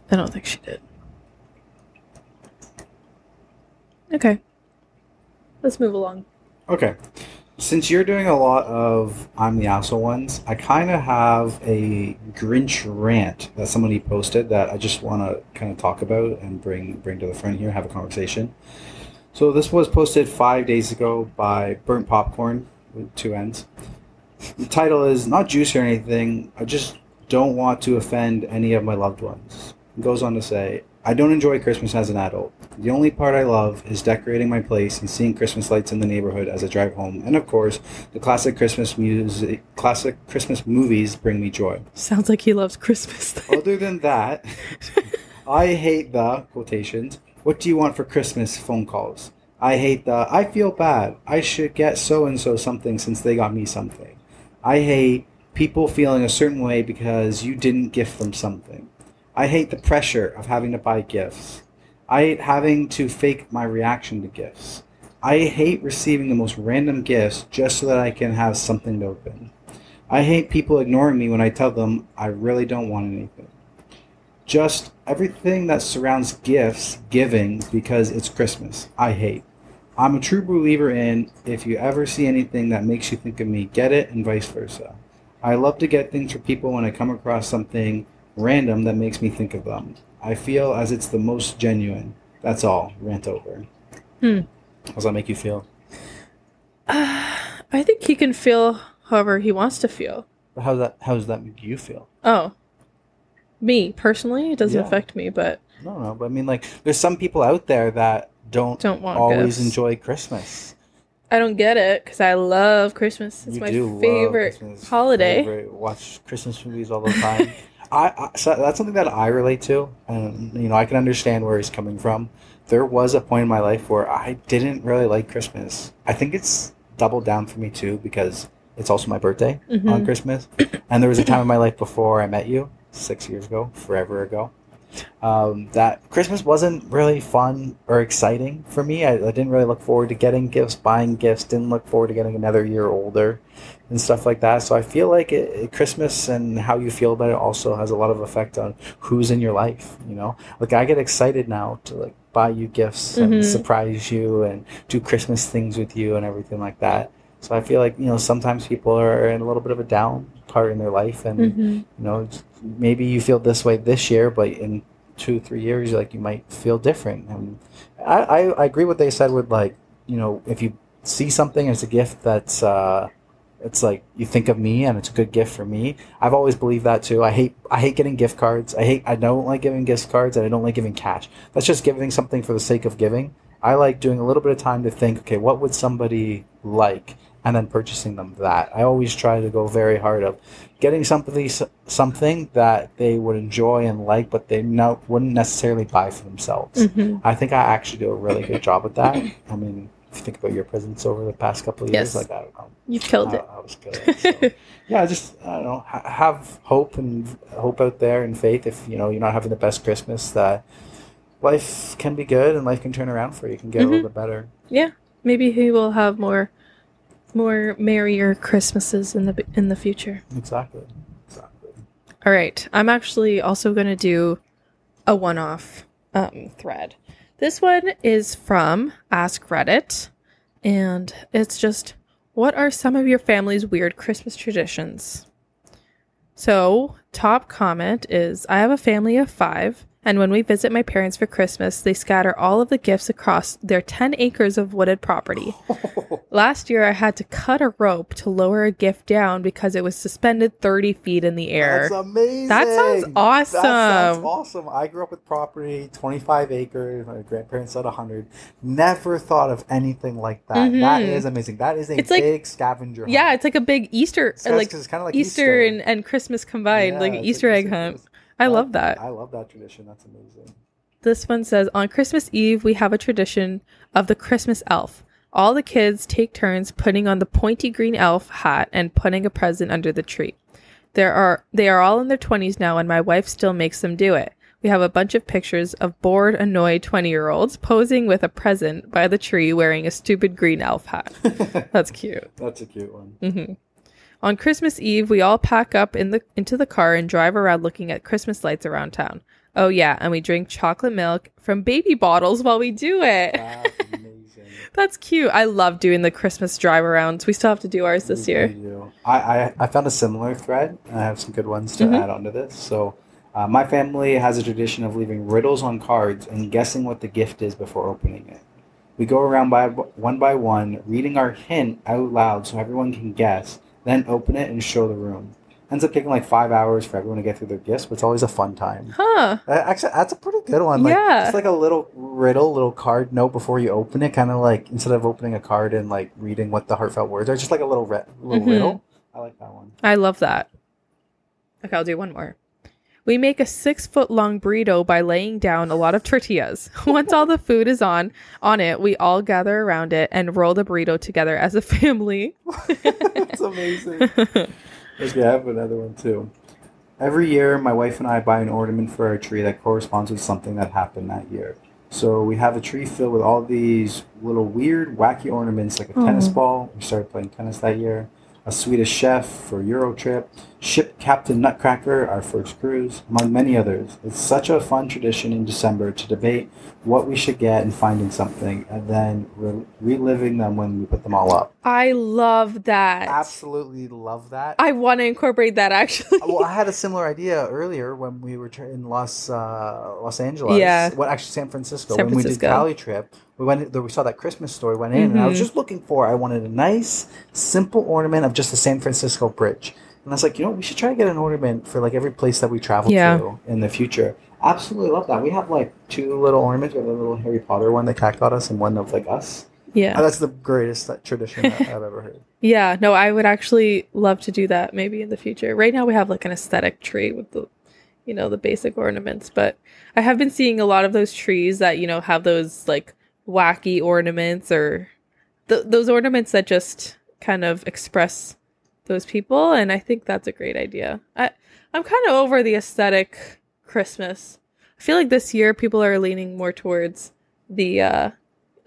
I don't think she did. Okay. Let's move along. Okay. Since you're doing a lot of I'm the asshole ones, I kind of have a Grinch rant that somebody posted that I just want to kind of talk about and bring bring to the front here, have a conversation. So this was posted five days ago by Burnt Popcorn with two ends. The title is not juice or anything. I just don't want to offend any of my loved ones. It goes on to say, I don't enjoy Christmas as an adult. The only part I love is decorating my place and seeing Christmas lights in the neighborhood as I drive home. And of course, the classic Christmas music, classic Christmas movies bring me joy. Sounds like he loves Christmas. Other than that, *laughs* I hate the quotations. What do you want for Christmas phone calls? I hate the I feel bad. I should get so and so something since they got me something. I hate people feeling a certain way because you didn't gift them something. I hate the pressure of having to buy gifts. I hate having to fake my reaction to gifts. I hate receiving the most random gifts just so that I can have something to open. I hate people ignoring me when I tell them I really don't want anything. Just everything that surrounds gifts, giving, because it's Christmas, I hate. I'm a true believer in if you ever see anything that makes you think of me, get it, and vice versa. I love to get things for people when I come across something random that makes me think of them. I feel as it's the most genuine. That's all. Rant over. Hmm. How does that make you feel? I think he can feel however he wants to feel. How does that? How does that make you feel? Oh. Me, personally, it doesn't Yeah. affect me, but No, no, but I mean, like, there's some people out there that don't, Don't want always gifts. enjoy Christmas. I don't get it because I love Christmas. It's You my do favorite holiday. favorite- watch Christmas movies all the time. *laughs* I, I so that's something that I relate to, and you know, I can understand where he's coming from. There was a point in my life where I didn't really like Christmas. I think it's doubled down for me too because it's also my birthday on Mhm. Christmas, and there was a time in my life before I met you, six years ago, forever ago, um, that Christmas wasn't really fun or exciting for me. I, I didn't really look forward to getting gifts, buying gifts. Didn't look forward to getting another year older, and stuff like that. So I feel like it, Christmas and how you feel about it also has a lot of effect on who's in your life. You know, like I get excited now to like buy you gifts and Mhm. surprise you and do Christmas things with you and everything like that. So I feel like you know sometimes people are in a little bit of a down part in their life, and Mhm. you know it's- maybe you feel this way this year, but in two three years, like you might feel different. And I, I, I agree what they said with like you know if you see something as a gift that's uh, it's like you think of me and it's a good gift for me. I've always believed that too. I hate I hate getting gift cards. I hate I don't like giving gift cards and I don't like giving cash. That's just giving something for the sake of giving. I like doing a little bit of time to think, okay, what would somebody like? And then purchasing them that. I always try to go very hard of getting somebody something that they would enjoy and like, but they no, wouldn't necessarily buy for themselves. Mhm. I think I actually do a really good job with that. I mean, if you think about your presence over the past couple of years, Yes. like I don't know, You've killed I, it. I was good. So. *laughs* yeah, just I don't know, ha- have hope and hope out there and faith. If you know you're not having the best Christmas, that life can be good and life can turn around for you. Can get a Mhm. little bit better. Yeah, maybe he will have more, more merrier Christmases in the in the future. Exactly. Exactly. All right, I'm actually also going to do a one-off um, thread. This one is from Ask Reddit, and it's just what are some of your family's weird Christmas traditions? So, top comment is I have a family of five, and when we visit my parents for Christmas, they scatter all of the gifts across their 10 acres of wooded property. *laughs* Last year, I had to cut a rope to lower a gift down because it was suspended 30 feet in the air. That's amazing. That sounds awesome. That sounds awesome. I grew up with property, 25 acres. My grandparents had 100. Never thought of anything like that. That Mhm. is amazing. That is a It's like- big scavenger hunt. Yeah, it's like a big Easter, It's like it's kind of like Easter, and, and Christmas combined, Yeah, like an Easter egg Easter hunt. I love that. I love that tradition. That's amazing. This one says on Christmas Eve, we have a tradition of the Christmas elf. All the kids take turns putting on the pointy green elf hat and putting a present under the tree. There are they are all in their 20s now and my wife still makes them do it. We have a bunch of pictures of bored, annoyed 20-year-olds posing with a present by the tree wearing a stupid green elf hat. *laughs* That's cute. That's a cute one. hmm On Christmas Eve, we all pack up in the into the car and drive around looking at Christmas lights around town. Oh yeah, and we drink chocolate milk from baby bottles while we do it. That's. *laughs* That's cute. I love doing the Christmas drive arounds. We still have to do ours this We- year. do. I, I, I found a similar thread. I have some good ones to Mhm. add onto this. So, uh, my family has a tradition of leaving riddles on cards and guessing what the gift is before opening it. We go around by one by one, reading our hint out loud so everyone can guess, then open it and show the room. Ends up taking like five hours for everyone to get through their gifts, but it's always a fun time. Huh. Uh, Actually, that's a pretty good one. Like, Yeah. It's like a little riddle, little card note before you open it. Kind of like instead of opening a card and like reading what the heartfelt words are, just like a little re- little Mhm. riddle. I like that one. I love that. Okay, I'll do one more. We make a six foot long burrito by laying down a lot of tortillas. *laughs* Once all the food is on on it, we all gather around it and roll the burrito together as a *laughs* family. That's amazing. Okay, I have another one too. Every year, my wife and I buy an ornament for our tree that corresponds with something that happened that year. So we have a tree filled with all these little weird, wacky ornaments, like a tennis ball. We started playing tennis that year. A Swedish chef for Euro trip. Ship Captain Nutcracker, our first cruise, among many others. It's such a fun tradition in December to debate what we should get and finding something, and then re- reliving them when we put them all up. I love that. Absolutely love that. I want to incorporate that actually. well, I had a *laughs* similar idea earlier when we were in Los uh, Los Angeles. Yeah. Well, actually, San Francisco. San when we did Francisco. Cali trip, we went. We saw that Christmas story Went in, and I was Mhm. just looking for. I wanted a nice, simple ornament of just the San Francisco Bridge. And I was like, you know, we should try to get an ornament for like every place that we travel Yeah. to in the future. Absolutely love that. We have like two little ornaments. We have a little Harry Potter one that Cat got us, and one of like us. yeah. Oh, that's the greatest uh, tradition that I've ever heard. *laughs* Yeah, no, I would actually love to do that maybe in the future. Right now we have like an aesthetic tree with the you know, the basic ornaments, but I have been seeing a lot of those trees that, you know, have those like wacky ornaments or th- those ornaments that just kind of express those people and I think that's a great idea. I I'm kind of over the aesthetic Christmas. I feel like this year people are leaning more towards the uh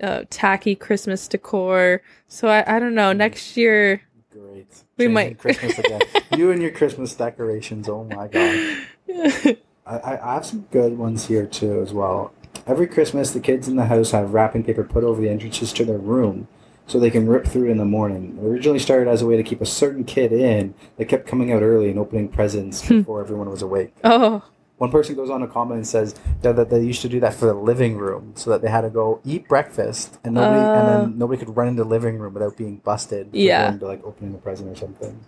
uh, tacky Christmas decor. So I, I don't know. Next year, Great. We Changing might- Christmas again. you and your Christmas decorations. Oh my god. *laughs* I, I I have some good ones here too as well. Every Christmas, the kids in the house have wrapping paper put over the entrances to their room so they can rip through in the morning. It originally started as a way to keep a certain kid in that kept coming out early and opening presents Hmm. before everyone was awake. oh, One person goes on a comment and says that, that they used to do that for the living room so that they had to go eat breakfast and nobody and Uh. then nobody could run into the living room without being busted Yeah. to like opening a present or something.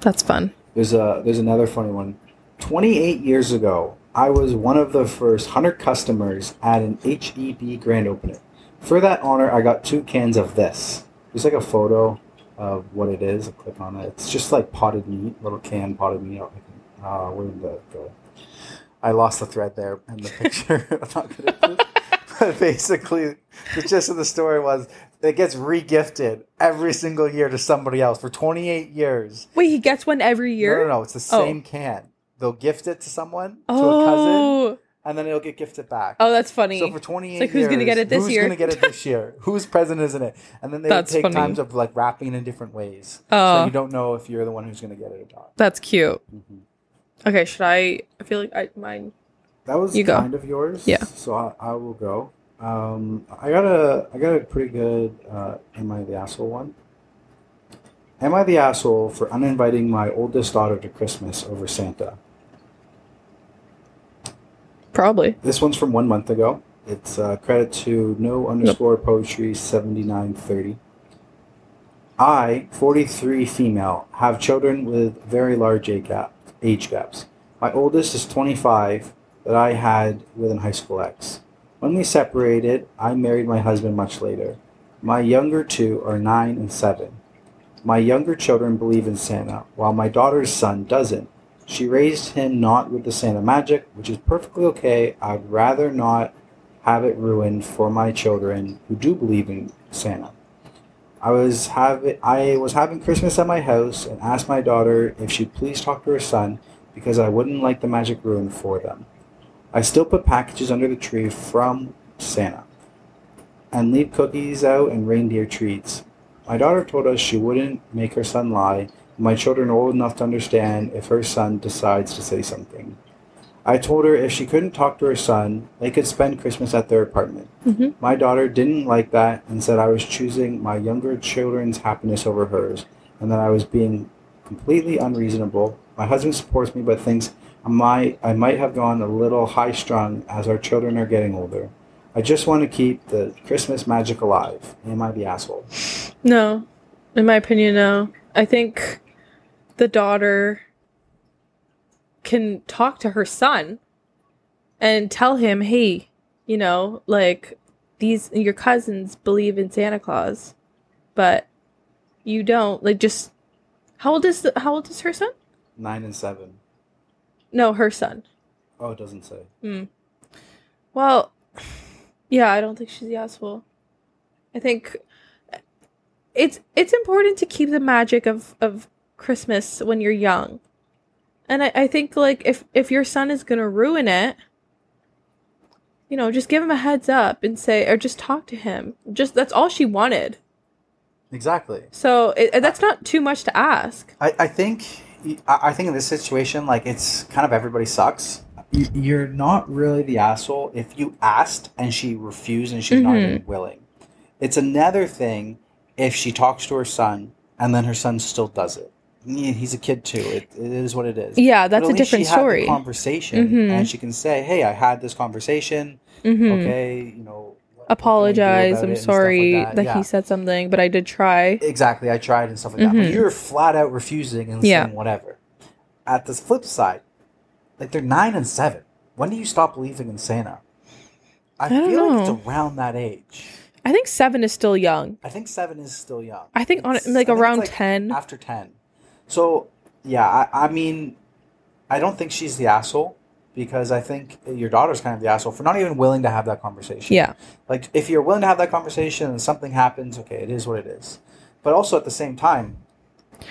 that's fun. There's a there's another funny one. 28 years ago, I was one of the first 100 customers at an HEB grand opening. For that honor, I got two cans of this. There's like a photo of what it is. I click on it. It's just like potted meat, little can potted meat. Uh, where did that go? I lost the thread there and the picture. *laughs* I'm not good at this. Basically, the gist of the story was it gets regifted every single year to somebody else for 28 years. Wait, he gets one every year? No, no, no. It's the Oh. same can. They'll gift it to someone, to a cousin, Oh, and then it'll get gifted back. oh, that's funny. So for 28 It's like, who's gonna get it this who's year? Who's going to get it this year? *laughs* Whose present isn't it? And then they That's would take funny. times of like wrapping in different ways. Oh. So you don't know if you're the one who's going to get it or not. that's cute. Mhm. Okay, should I? I feel like I mine. That was You go. kind of yours. Yeah. So I, I will go. Um, I got a I got a pretty good uh, am I the asshole one. Am I the asshole for uninviting my oldest daughter to Christmas over Santa? Probably. This one's from one month ago. It's uh, credit to no underscore poetry seventy nine thirty. I, forty three female, have children with very large age gap age gaps. My oldest is twenty five that I had with an high school ex. When we separated, I married my husband much later. My younger two are nine and seven. My younger children believe in Santa, while my daughter's son doesn't. She raised him not with the Santa magic, which is perfectly okay. I'd rather not have it ruined for my children who do believe in Santa. I was having I was having Christmas at my house and asked my daughter if she'd please talk to her son because I wouldn't like the magic ruined for them. I still put packages under the tree from Santa and leave cookies out and reindeer treats. My daughter told us she wouldn't make her son lie. My children are old enough to understand if her son decides to say something. I told her if she couldn't talk to her son, they could spend Christmas at their apartment. Mhm. My daughter didn't like that and said I was choosing my younger children's happiness over hers and that I was being completely unreasonable. My husband supports me but thinks I might, I might have gone a little high strung as our children are getting older. I just want to keep the Christmas magic alive. Am I the asshole? No, in my opinion, no. I think the daughter can talk to her son and tell him, "Hey, you know, like these your cousins believe in Santa Claus, but you don't." Like, just how old is the, how old is her son? Nine and seven. No, her son. Oh, it doesn't say. Hmm. Well, yeah, I don't think she's the asshole. I think it's it's important to keep the magic of of Christmas when you're young, and I, I think like if if your son is gonna ruin it, you know, just give him a heads up and say, or just talk to him. Just that's all she wanted. Exactly. So it, that's not too much to ask. I, I think I think in this situation, like it's kind of everybody sucks. You- You're not really the asshole if you asked and she refused and she's not Mhm. even willing. It's another thing if she talks to her son and then her son still does it. Yeah, He's a kid too. It, it is what it is. Yeah, that's at a different she had the story. conversation, Mhm. and she can say, "Hey, I had this conversation. hmm Okay, you know, what can I do Apologize. I'm it?" and stuff sorry like that, Yeah. he said something, but I did try. Exactly, I tried and stuff like that. But Mhm. you're flat out refusing and Yeah. saying whatever. At the flip side, like they're nine and seven. When do you stop believing in Santa? I, I feel like it's around that age. I think seven is still young. I think seven is still young. I think on like I around like, ten. After ten. So yeah, I, I mean, I don't think she's the asshole because I think your daughter's kind of the asshole for not even willing to have that conversation. Yeah. Like if you're willing to have that conversation and something happens, okay, it is what it is. But also at the same time,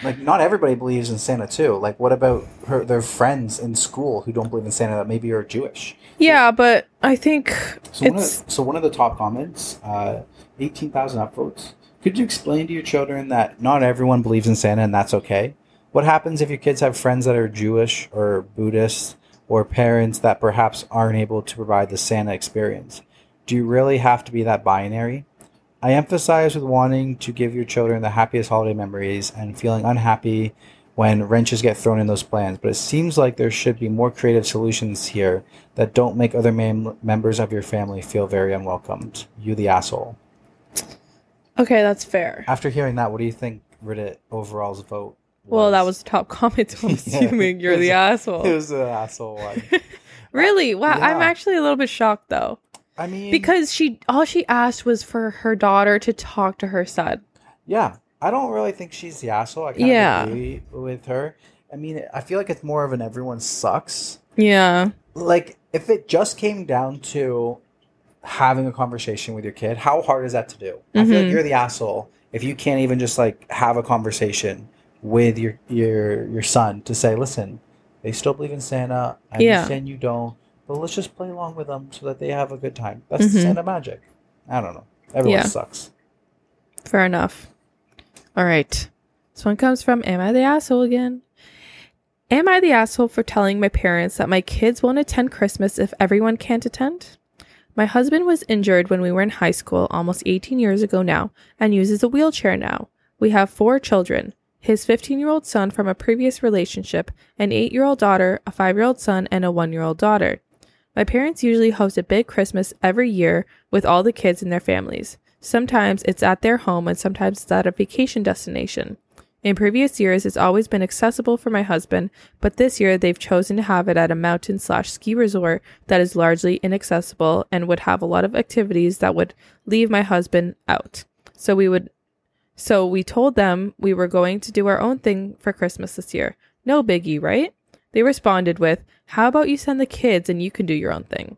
like not everybody believes in Santa too. Like what about her their friends in school who don't believe in Santa that maybe are Jewish? Yeah, but I think So one, of, so one of the top comments, uh, eighteen thousand upvotes. Could you explain to your children that not everyone believes in Santa and that's okay? What happens if your kids have friends that are Jewish or Buddhist or parents that perhaps aren't able to provide the Santa experience? Do you really have to be that binary? I emphasize with wanting to give your children the happiest holiday memories and feeling unhappy when wrenches get thrown in those plans, but it seems like there should be more creative solutions here that don't make other mem- members of your family feel very unwelcomed. You, the asshole. okay. That's fair. After hearing that, what do you think Reddit overall's vote? Well, that was the top *laughs* comment. So I'm *laughs* assuming you're the asshole. It was the asshole one. *laughs* really? Wow. I'm actually a little bit shocked though, I mean, because she all she asked was for her daughter to talk to her son. yeah, I don't really think she's the asshole. I kind Yeah. of agree with her. I mean, I feel like it's more of an everyone sucks. Yeah. Like, if it just came down to having a conversation with your kid. How hard is that to do? I feel like Mhm. you're the asshole if you can't even just like have a conversation with your your your son to say, listen, they still believe in Santa. I Yeah. understand you don't, but let's just play along with them so that they have a good time. That's Mhm. Santa magic. I don't know. Everyone Yeah. sucks. Fair enough. All right. This one comes from Am I the asshole again? Am I the asshole for telling my parents that my kids won't attend Christmas if everyone can't attend? My husband was injured when we were in high school almost 18 years ago now and uses a wheelchair now. We have four children his 15 year old son from a previous relationship, an 8 year old daughter, a 5 year old son, and a 1 year old daughter. My parents usually host a big Christmas every year with all the kids and their families. Sometimes it's at their home and sometimes it's at a vacation destination. In previous years, it's always been accessible for my husband, but this year they've chosen to have it at a mountain slash ski resort that is largely inaccessible and would have a lot of activities that would leave my husband out. So we would, so we told them we were going to do our own thing for Christmas this year. No biggie, right? They responded with, How about you send the kids and you can do your own thing?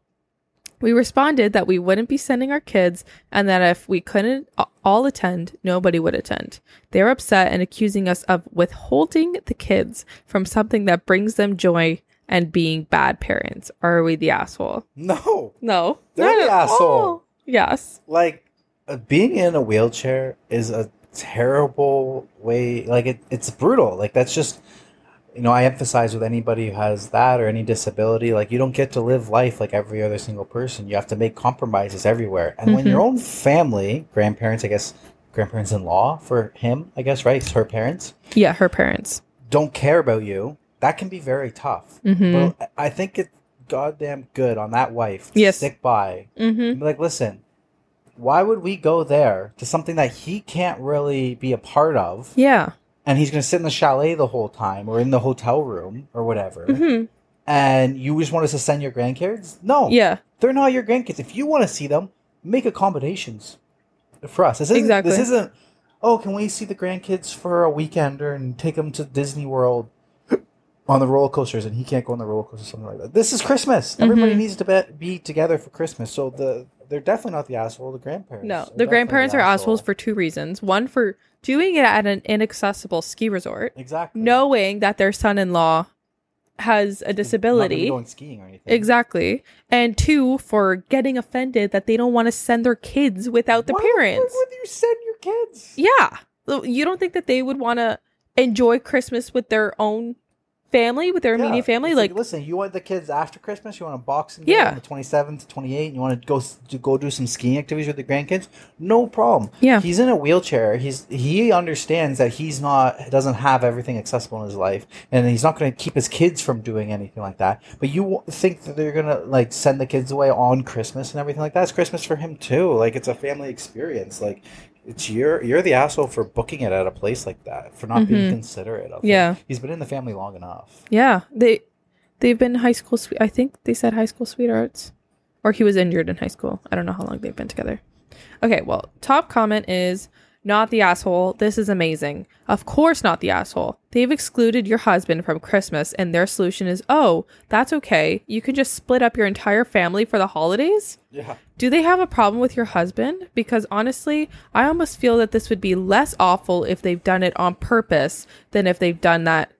We responded that we wouldn't be sending our kids and that if we couldn't all attend, nobody would attend. They were upset and accusing us of withholding the kids from something that brings them joy and being bad parents. Are we the asshole? No. No. They're not the at asshole. all. Yes. like uh, being in a wheelchair is a terrible way like it, it's brutal like that's just you know i emphasize with anybody who has that or any disability like you don't get to live life like every other single person you have to make compromises everywhere and when Mhm. your own family grandparents i guess grandparents-in-law for him i guess right it's her parents Yeah, her parents. don't care about you that can be very tough Mhm. but i think it's goddamn good on that wife to Yes. stick by Mm-hmm. like, listen, why would we go there to something that he can't really be a part of? Yeah. And he's going to sit in the chalet the whole time or in the hotel room or whatever. Mm-hmm. And you just want us to send your grandkids? No, Yeah. they're not your grandkids. If you want to see them, make accommodations for us. This isn't, Exactly. This isn't, oh, can we see the grandkids for a weekend or and take them to Disney World? *gasps* On the roller coasters, and he can't go on the roller coaster, or something like that. This is Christmas. Everybody Mhm. needs to be, be together for Christmas. So the they're definitely not the asshole. The grandparents. No, the grandparents the are asshole. assholes for two reasons. One, for doing it at an inaccessible ski resort, exactly knowing that their son in law has a disability. going skiing or anything. Exactly. And two, for getting offended that they don't want to send their kids without the parents. Why parents. would you send your kids? Yeah. You don't think that they would want to enjoy Christmas with their own family, with their Yeah, immediate family? it's Like, listen, you want the kids after Christmas? You want a Boxing Day Yeah. on the twenty seventh, twenty eighth? You want to go to go do some skiing activities with the grandkids? No problem. Yeah. he's in a wheelchair. He's he understands that he's not doesn't have everything accessible in his life, and he's not going to keep his kids from doing anything like that. But you think that they're gonna like send the kids away on Christmas and everything like that? It's Christmas for him too. Like it's a family experience. Like. It's you're you're the asshole for booking it at a place like that for not being Mhm. considerate of him. Yeah. he's been in the family long enough. yeah, they they've been high school. sweet I think they said high school sweethearts, or he was injured in high school. I don't know how long they've been together. Okay, well, top comment is not the asshole. This is amazing. Of course, not the asshole. They've excluded your husband from Christmas, and their solution is, oh, that's okay. You can just split up your entire family for the holidays. Yeah. Do they have a problem with your husband? Because honestly, I almost feel that this would be less awful if they've done it on purpose than if they've done that,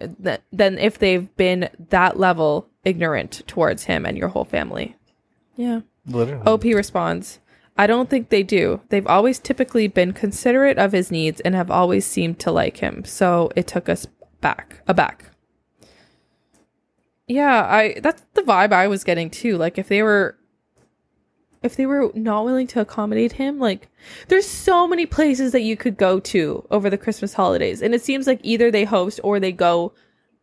that than if they've been that level ignorant towards him and your whole family. Yeah. Literally. OP responds, I don't think they do. They've always typically been considerate of his needs and have always seemed to like him. So it took us back, aback. Yeah, I that's the vibe I was getting too. Like if they were if they were not willing to accommodate him, like there's so many places that you could go to over the Christmas holidays. And it seems like either they host or they go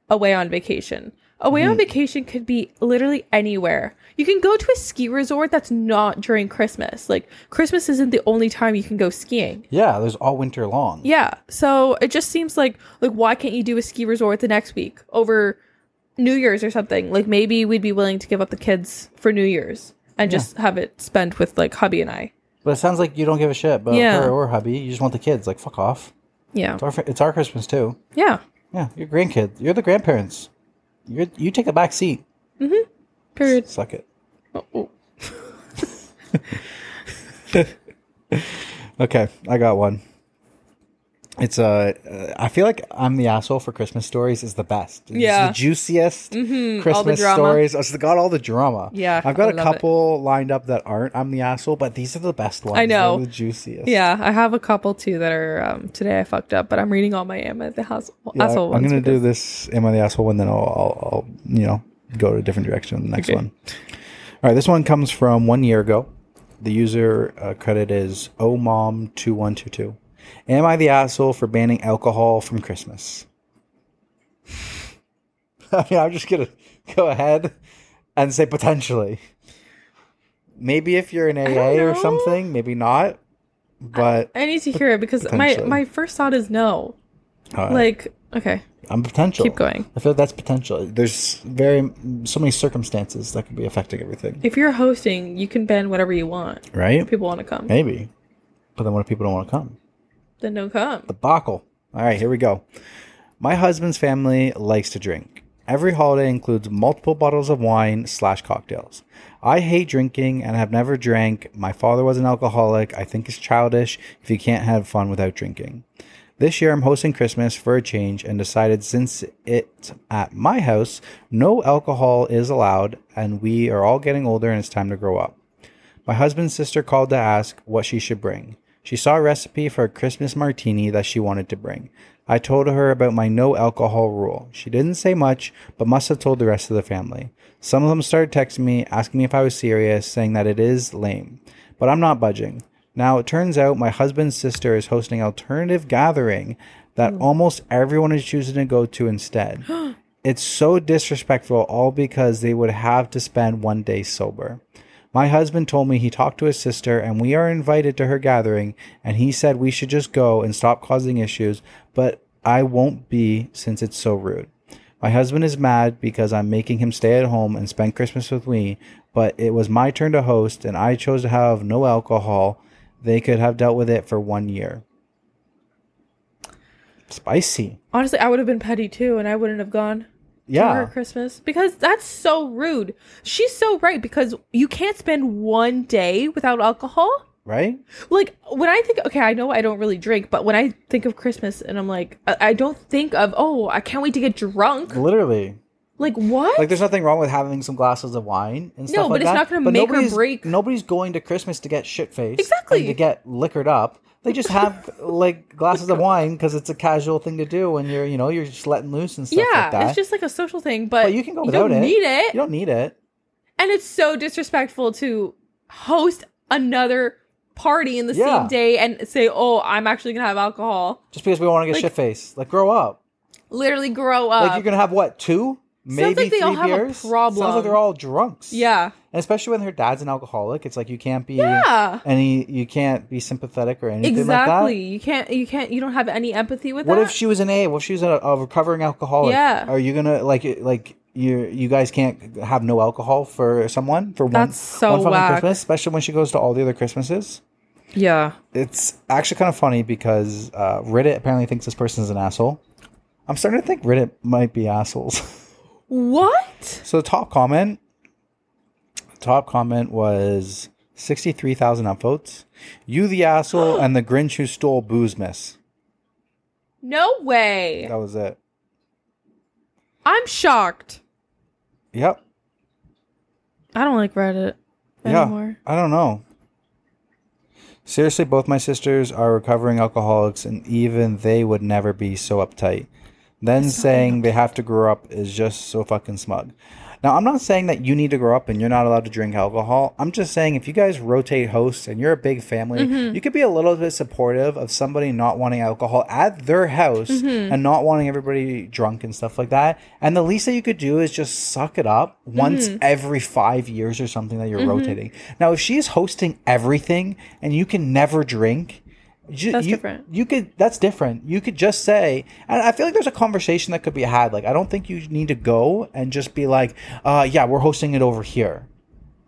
away on vacation. Away on mm-hmm. vacation could be literally anywhere. You can go to a ski resort that's not during Christmas. Like Christmas isn't the only time you can go skiing. Yeah, there's all winter long. Yeah. So it just seems like like why can't you do a ski resort the next week over New Year's or something? Like maybe we'd be willing to give up the kids for New Year's and just have it spent with like hubby and I. But it sounds like you don't give a shit about Yeah. her or hubby. You just want the kids. Like, fuck off. Yeah. It's our, it's our Christmas too. Yeah. Yeah, your grandkids. You're the grandparents. You're, you take a back seat. Mm-hmm. Period. Suck it. Oh, oh. *laughs* *laughs* Okay, I got one. It's uh, uh, I feel like I'm the asshole for Christmas stories is the best. It's Yeah. the juiciest all the Christmas drama. stories. It's got all the drama. Yeah, I've got I a love it. couple lined up that aren't. I'm the asshole, but these are the best ones. I know. They're the juiciest. Yeah, I have a couple too that are um, today I fucked up, but I'm reading all my I the house Yeah, asshole I'm ones. gonna do because- this. Am I the asshole one? Then I'll, I'll, I'll, you know, go to a different direction. with The next Okay. one. All right, this one comes from one year ago. The user uh, credit is omom2122. Am I the asshole for banning alcohol from Christmas? *laughs* I mean, I'm just gonna go ahead and say potentially. Maybe if you're in AA or something, maybe not. But I need to hear it because my my first thought is no. uh, Like, okay, I'm potential. keep going. I feel like that's potential. There's very so many circumstances that could be affecting everything, If you're hosting, you can ban whatever you want. right? If people want to come, Maybe, but then what if people don't want to come? Then don't come. Debacle. All right, here we go. My husband's family likes to drink. Every holiday includes multiple bottles of wine slash cocktails. I hate drinking and have never drank. My father was an alcoholic. I think it's childish if you can't have fun without drinking. This year I'm hosting Christmas for a change and decided since it's at my house, no alcohol is allowed and we are all getting older and it's time to grow up. My husband's sister called to ask what she should bring. She saw a recipe for a Christmas martini that she wanted to bring. I told her about my no alcohol rule. She didn't say much, but must have told the rest of the family. Some of them started texting me, asking me if I was serious, saying that it is lame. But I'm not budging. Now, it turns out my husband's sister is hosting an alternative gathering that hmm. almost everyone is choosing to go to instead. *gasps* It's so disrespectful, all because they would have to spend one day sober. My husband told me he talked to his sister and we are invited to her gathering, and he said we should just go and stop causing issues, but I won't be since it's so rude. My husband is mad because I'm making him stay at home and spend Christmas with me, but it was my turn to host and I chose to have no alcohol. They could have dealt with it for one year. Spicy. Honestly, I would have been petty too, and I wouldn't have gone. To Yeah. her Christmas because that's so rude. She's so right because you can't spend one day without alcohol. Right? Like when I think, okay, I know I don't really drink, but when I think of Christmas and I'm like, I, I don't think of, oh, I can't wait to get drunk. Literally. Like what? Like, there's nothing wrong with having some glasses of wine and stuff No, but like it's that. not gonna make or break- Nobody's going to Christmas to get shit faced. Exactly. And to get liquored up. They just have like glasses of wine because it's a casual thing to do when you're, you know, you're just letting loose and stuff yeah, like that. Yeah, it's just like a social thing, but, but you can go without don't it. need it. You don't need it. and it's so disrespectful to host another party in the Yeah. same day and say, "Oh, I'm actually gonna have alcohol." Just because we want to get Like- shit faced. Like, grow up. Literally grow up. Like, you're gonna have what two? Maybe like they three all have a beers. Sounds problem. like they're all drunks. yeah, And especially when her dad's an alcoholic, it's like you can't be yeah. any, you can't be sympathetic or anything Exactly. like that. You can't. You can't. You don't have any empathy with that. What that. if she was an A? What if she was a, a recovering alcoholic? Yeah. Are you gonna like like you you guys can't have no alcohol for someone for one so one fucking whack. Christmas, especially when she goes to all the other Christmases. yeah. It's actually kind of funny because uh, Reddit apparently thinks this person is an asshole. I'm starting to think Reddit might be assholes. *laughs* What? so the top comment, top comment was sixty three thousand upvotes. You the asshole *gasps* and the Grinch who stole booze miss. No way. That was it. I'm shocked. Yep. I don't like Reddit anymore. Yeah, I don't know. Seriously, both my sisters are recovering alcoholics, and even they would never be so uptight. Then saying they have to grow up is just so fucking smug. Now, I'm not saying that you need to grow up and you're not allowed to drink alcohol. I'm just saying if you guys rotate hosts and you're a big family, mm-hmm. you could be a little bit supportive of somebody not wanting alcohol at their house mm-hmm. and not wanting everybody drunk and stuff like that. And the least that you could do is just suck it up once mm-hmm. every five years or something that you're rotating. Now, if she's hosting everything and you can never drink, you, That's you- different. You could. That's different. You could just say, and I feel like there's a conversation that could be had. Like, I don't think you need to go and just be like, uh, "Yeah, we're hosting it over here."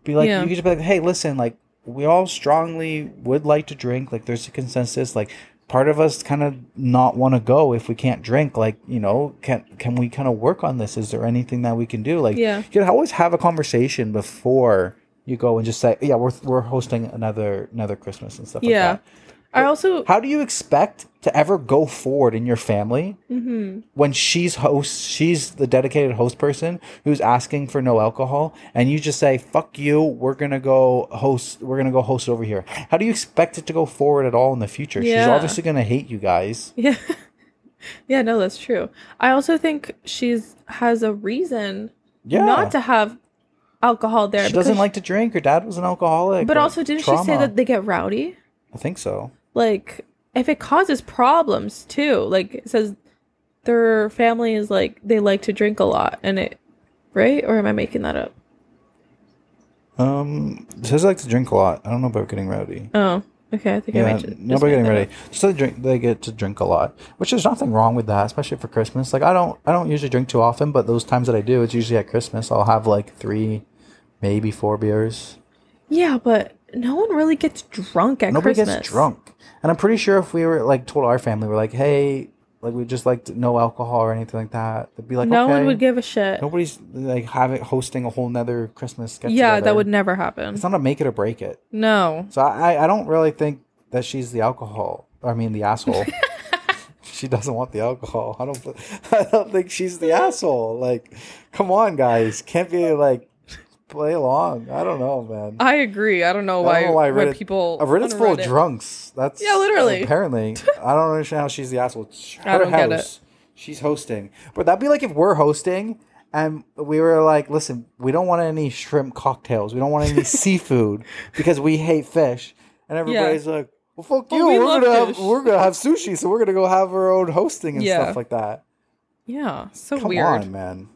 Be like, Yeah. you could just be like, "Hey, listen, like, we all strongly would like to drink. Like, there's a consensus. Like, part of us kind of not want to go if we can't drink. Like, you know, can can we kind of work on this? Is there anything that we can do? Like, Yeah. you can always have a conversation before." you go and just say, "Yeah, we're we're hosting another another Christmas and stuff Yeah. like that." I also How do you expect to ever go forward in your family Mm-hmm. when she's host, she's the dedicated host person who's asking for no alcohol, and you just say, "Fuck you, we're gonna go host, we're gonna go host over here." How do you expect it to go forward at all in the future? She's obviously gonna hate you guys. *laughs* Yeah. yeah, no, that's true. I also think she's has a reason Yeah, not to have alcohol there. she doesn't like to drink. Her dad was an alcoholic. But also, didn't she say that they get rowdy? I think so. Like, if it causes problems too, like it says their family is like they like to drink a lot, and it, right? Or am I making that up? Um, says like to drink a lot. I don't know about getting rowdy. Oh, okay. I think I Yeah, might ju- just nobody getting ready. Just they drink. They get to drink a lot, which there's nothing wrong with that, especially for Christmas. Like I don't, I don't usually drink too often, but those times that I do, it's usually at Christmas. I'll have like three, maybe four beers. Yeah, but no one really gets drunk at Nobody Christmas. gets drunk, and I'm pretty sure if we were like told our family, we're like, hey, like we just like no alcohol or anything like that, they'd be like, no okay. one would give a shit. Nobody's like having hosting a whole nother Christmas. Get yeah, that would never happen. It's not a make it or break it. No. So I, I don't really think that she's the alcohol. I mean the asshole. *laughs* *laughs* she doesn't want the alcohol. I don't. *laughs* I don't think she's the asshole. Like, come on, guys, can't be like play along. I don't know, man. I agree. I don't know I why, don't know why Reddit- people. Reddit's full of drunks. That's Yeah, literally. Apparently, *laughs* I don't understand how she's the asshole. It's her I don't get house. She's hosting, but that'd be like if we're hosting and we were like, "Listen, we don't want any shrimp cocktails. We don't want any *laughs* seafood because we hate fish." And everybody's like, "Well, fuck Well, you. we we're gonna fish." have we're gonna have sushi, so we're gonna go have our own hosting and Yeah. stuff like that." Yeah, so Come weird. on, man.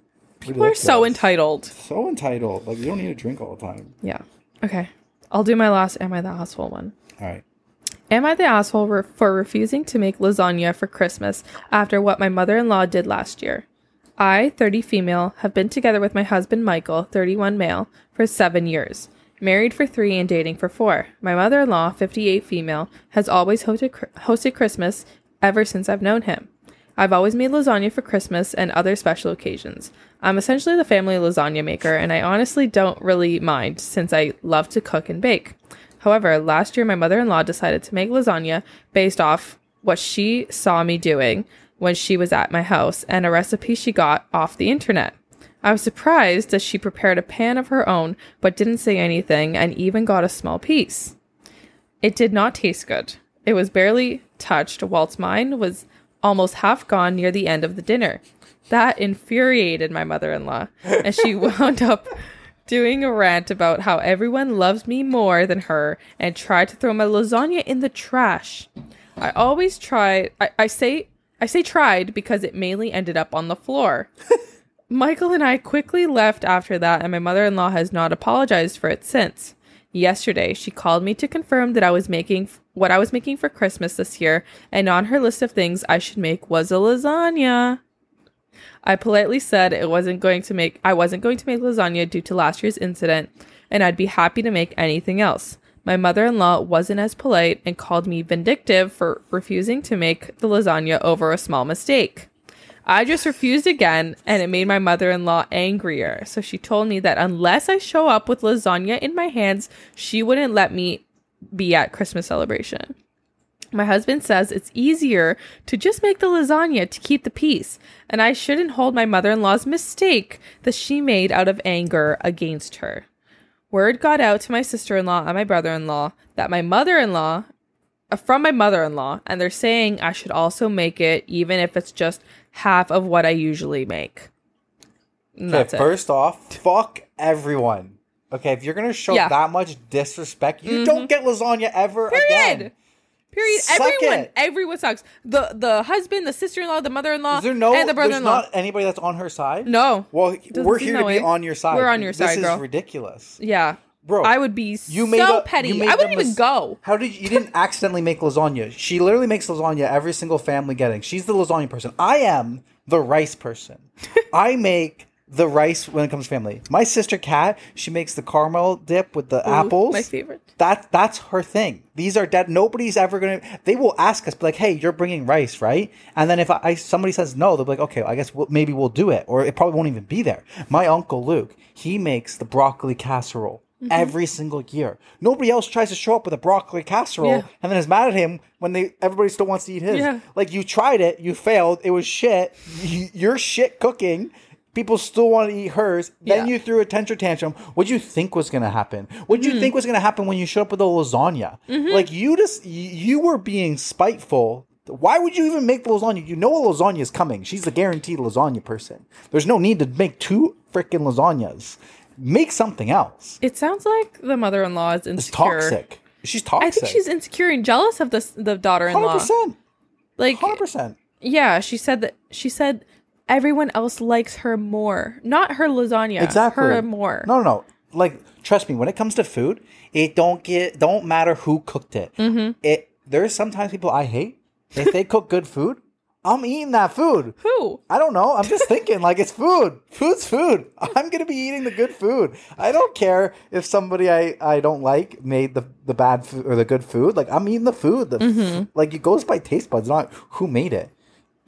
People are so entitled. So entitled. Like you don't need to drink all the time. Yeah. Okay. I'll do my last Am I the Asshole one. All right. Am I the asshole re- for refusing to make lasagna for Christmas after what my mother in law did last year? I, 30 female, have been together with my husband Michael, 31 male, for seven years. Married for three and dating for four. My mother in law, 58 female, has always hosted, hosted Christmas ever since I've known him. I've always made lasagna for Christmas and other special occasions. I'm essentially the family lasagna maker, and I honestly don't really mind since I love to cook and bake. However, last year my mother in law decided to make lasagna based off what she saw me doing when she was at my house and a recipe she got off the internet. I was surprised that she prepared a pan of her own but didn't say anything and even got a small piece. It did not taste good. It was barely touched, whilst mine was almost half gone near the end of the dinner. That infuriated my mother in law, and she *laughs* wound up doing a rant about how everyone loves me more than her and tried to throw my lasagna in the trash. I always try I, I say I say tried because it mainly ended up on the floor. *laughs* Michael and I quickly left after that, and my mother in law has not apologized for it since. Yesterday, she called me to confirm that I was making what I was making for Christmas this year, and on her list of things I should make was a lasagna. I politely said it wasn't going to make I wasn't going to make lasagna due to last year's incident, and I'd be happy to make anything else. My mother-in-law wasn't as polite and called me vindictive for refusing to make the lasagna over a small mistake. I just refused again, and it made my mother in law angrier. So she told me that unless I show up with lasagna in my hands, she wouldn't let me be at Christmas celebration. My husband says it's easier to just make the lasagna to keep the peace, and I shouldn't hold my mother in law's mistake that she made out of anger against her. Word got out to my sister in law and my brother in law that my mother in law, uh, from my mother in law, and they're saying I should also make it even if it's just half of what I usually make. And Okay, that's it. first off, fuck everyone. Okay, if you're gonna show Yeah. that much disrespect, you don't mm-hmm. get lasagna ever Period. again. Period. Suck everyone, it. everyone sucks. The the husband, the sister in law, the mother in law, there no? and the brother in law. not anybody that's on her side. No. Well, Doesn't we're here to be way. on your side. We're on your side, This girl. is ridiculous, Yeah. bro. I would be You so made a- petty. I wouldn't even mis- go. How did you, you didn't accidentally make lasagna? She literally makes lasagna every single family getting. She's the lasagna person. I am the rice person. *laughs* I make the rice when it comes to family. My sister Kat, she makes the caramel dip with the apples. my favorite. That that's her thing. These are dead. Nobody's ever gonna. They will ask us, like, "Hey, you're bringing rice, right?" And then if I, I somebody says no, they'll be like, "Okay, I guess we'll, maybe we'll do it," or it probably won't even be there. My uncle Luke, he makes the broccoli casserole mm-hmm. every single year. Nobody else tries to show up with a broccoli casserole Yeah. and then is mad at him when they everybody still wants to eat his. Yeah. Like you tried it, you failed, it was shit. You, you're shit cooking. People still want to eat hers. Then Yeah. you threw a tantrum tantrum. What do you think was going to happen? What Mm-hmm. do you think was going to happen when you showed up with a lasagna? Like you just you, were being spiteful. Why would you even make the lasagna? You know a lasagna is coming. She's the guaranteed lasagna person. There's no need to make two freaking lasagnas. Make something else. It sounds like the mother-in-law is It's insecure. toxic. She's toxic. I think she's insecure and jealous of this the daughter-in-law. hundred percent. Like Hundred percent. yeah, she said that she said everyone else likes her more, not her lasagna. Exactly. her more. No, no, no. Like, trust me. When it comes to food, it don't get don't matter who cooked it. Mm-hmm. It there's sometimes people I hate. If they cook good food, I'm eating that food. Who? I don't know. I'm just thinking like it's food. Food's food. I'm gonna be eating the good food. I don't care if somebody I, I don't like made the, the bad food or the good food. Like I'm eating the food. The Mm-hmm. like it goes by taste buds, not who made it.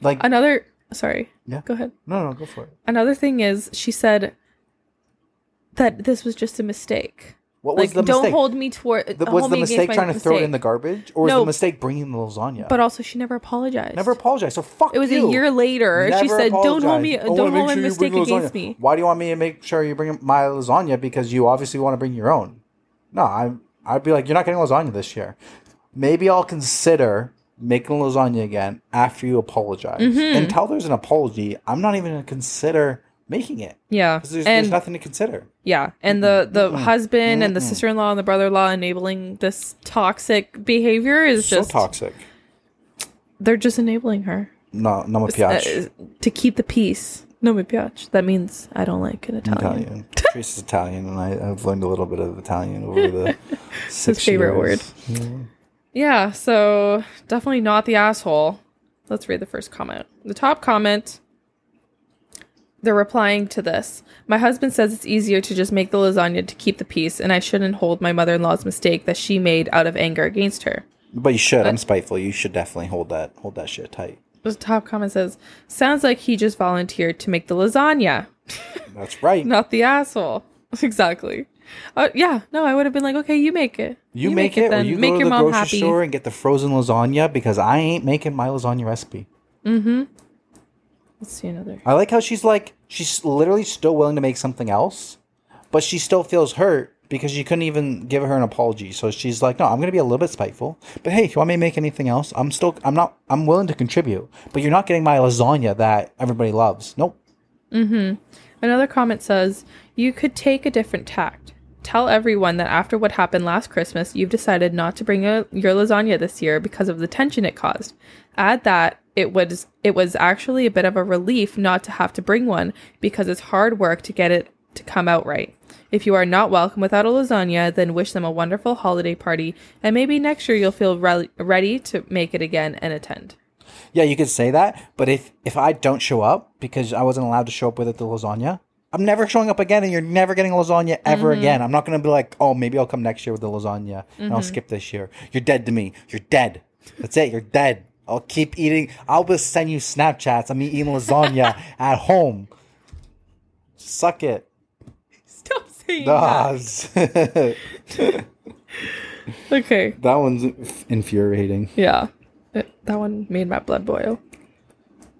Like Another sorry. Yeah. Go ahead. no, no, go for it. Another thing is she said that this was just a mistake. What was Like the don't hold me toward The- uh, was the mistake trying to throw it in the garbage, or was No. the mistake bringing the lasagna? But also she never apologized. never apologized. So fuck It was you. a year later. she Never said, "Don't hold me. Don't hold my sure mistake against me." Why do you want me to make sure you bring my lasagna? Because you obviously want to bring your own. No, I'm. I'd be like, you're not getting lasagna this year. Maybe I'll consider making lasagna again after you apologize. Mm-hmm. Until there's an apology, I'm not even going to consider making it Yeah, there's, and there's nothing to consider. yeah, and the the husband and the sister-in-law and the brother-in-law enabling this toxic behavior is So just toxic. they're just enabling her No, no me piace. uh, to keep the peace. No me piace. That means I don't like an Italian. Italian. *laughs* Trace is Italian, and I, I've learned a little bit of Italian over the *laughs* six His favorite years. Yeah, so definitely not the asshole. Let's read the first comment. The top comment, they're replying to this. My husband says it's easier to just make the lasagna to keep the peace, and I shouldn't hold my mother in law's mistake that she made out of anger against her. But you should. I'm spiteful. You should definitely hold that hold that shit tight. The top comment says, Sounds like he just volunteered to make the lasagna, That's right. *laughs* not the asshole. *laughs* exactly. Uh, yeah, no, I would have been like, okay, you make it. you, make, it, or you make go to your the mom grocery happy. store and get the frozen lasagna because I ain't making my lasagna recipe. Mm-hmm. Let's see another. I like how she's like she's literally still willing to make something else, but she still feels hurt because you couldn't even give her an apology. So she's like, "No, I'm going to be a little bit spiteful, but hey, if you want me to make anything else, I'm still I'm not I'm willing to contribute, but you're not getting my lasagna that everybody loves. Nope. Mhm. Another comment says, You could take a different tact. Tell everyone that after what happened last Christmas, you've decided not to bring a, your lasagna this year because of the tension it caused. Add that it was it was actually a bit of a relief not to have to bring one because it's hard work to get it to come out right. If you are not welcome without a lasagna, then wish them a wonderful holiday party, and maybe next year you'll feel re- ready to make it again and attend. Yeah, you could say that, but if if I don't show up because I wasn't allowed to show up with it, the lasagna, I'm never showing up again, and you're never getting a lasagna ever mm-hmm. again. I'm not gonna be like, oh, maybe I'll come next year with the lasagna, and I'll mm-hmm. skip this year. You're dead to me. You're dead. That's it. You're dead. I'll keep eating. I'll just send you Snapchats. I'm eating lasagna *laughs* at home. Suck it. Stop saying that. *laughs* Okay. that one's infuriating. Yeah. It- that one made my blood boil.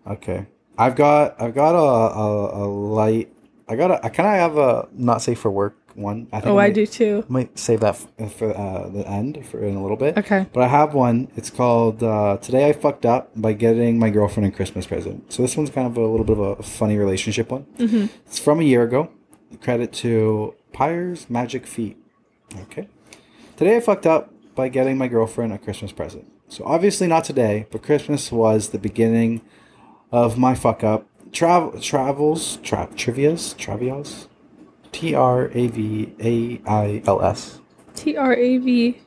Okay. I've got I've got a a, a light. I got a I kind of have a not safe for work one. I think Oh, I might- do too. Might save that f- for uh, the end for in a little bit. Okay. But I have one. It's called uh, "Today I Fucked Up" by getting my girlfriend a Christmas present. So this one's kind of a little bit of a funny relationship one. Mm-hmm. It's from a year ago. Credit to Pyre's Magic Feet. Okay. Today I fucked up by getting my girlfriend a Christmas present. So obviously not today, but Christmas was the beginning of my fuck up. Travel travels trap trivias travias, T R A V A I L S. T R A V.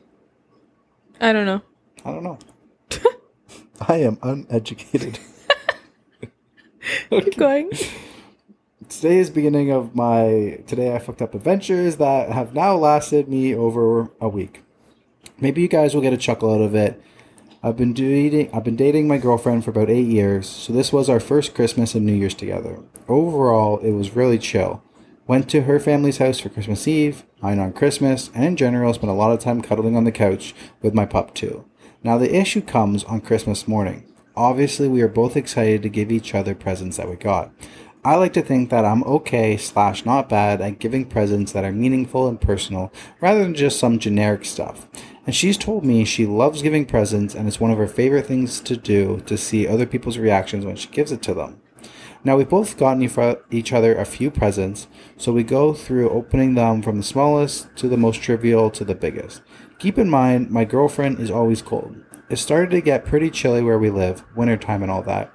I don't know. I don't know. *laughs* I am uneducated. Keep going. Today is beginning of my today I fucked up adventures that have now lasted me over a week. Maybe you guys will get a chuckle out of it. I've been dating I've been dating my girlfriend for about 8 years, so this was our first Christmas and New Year's together. Overall, it was really chill. Went to her family's house for Christmas Eve, mine on Christmas, and in general spent a lot of time cuddling on the couch with my pup too. Now the issue comes on Christmas morning. Obviously, we are both excited to give each other presents that we got. I like to think that I'm okay slash not bad at giving presents that are meaningful and personal rather than just some generic stuff. And she's told me she loves giving presents and it's one of her favorite things to do to see other people's reactions when she gives it to them. Now we've both gotten each other a few presents, so we go through opening them from the smallest to the most trivial to the biggest. Keep in mind, my girlfriend is always cold. It started to get pretty chilly where we live, wintertime and all that.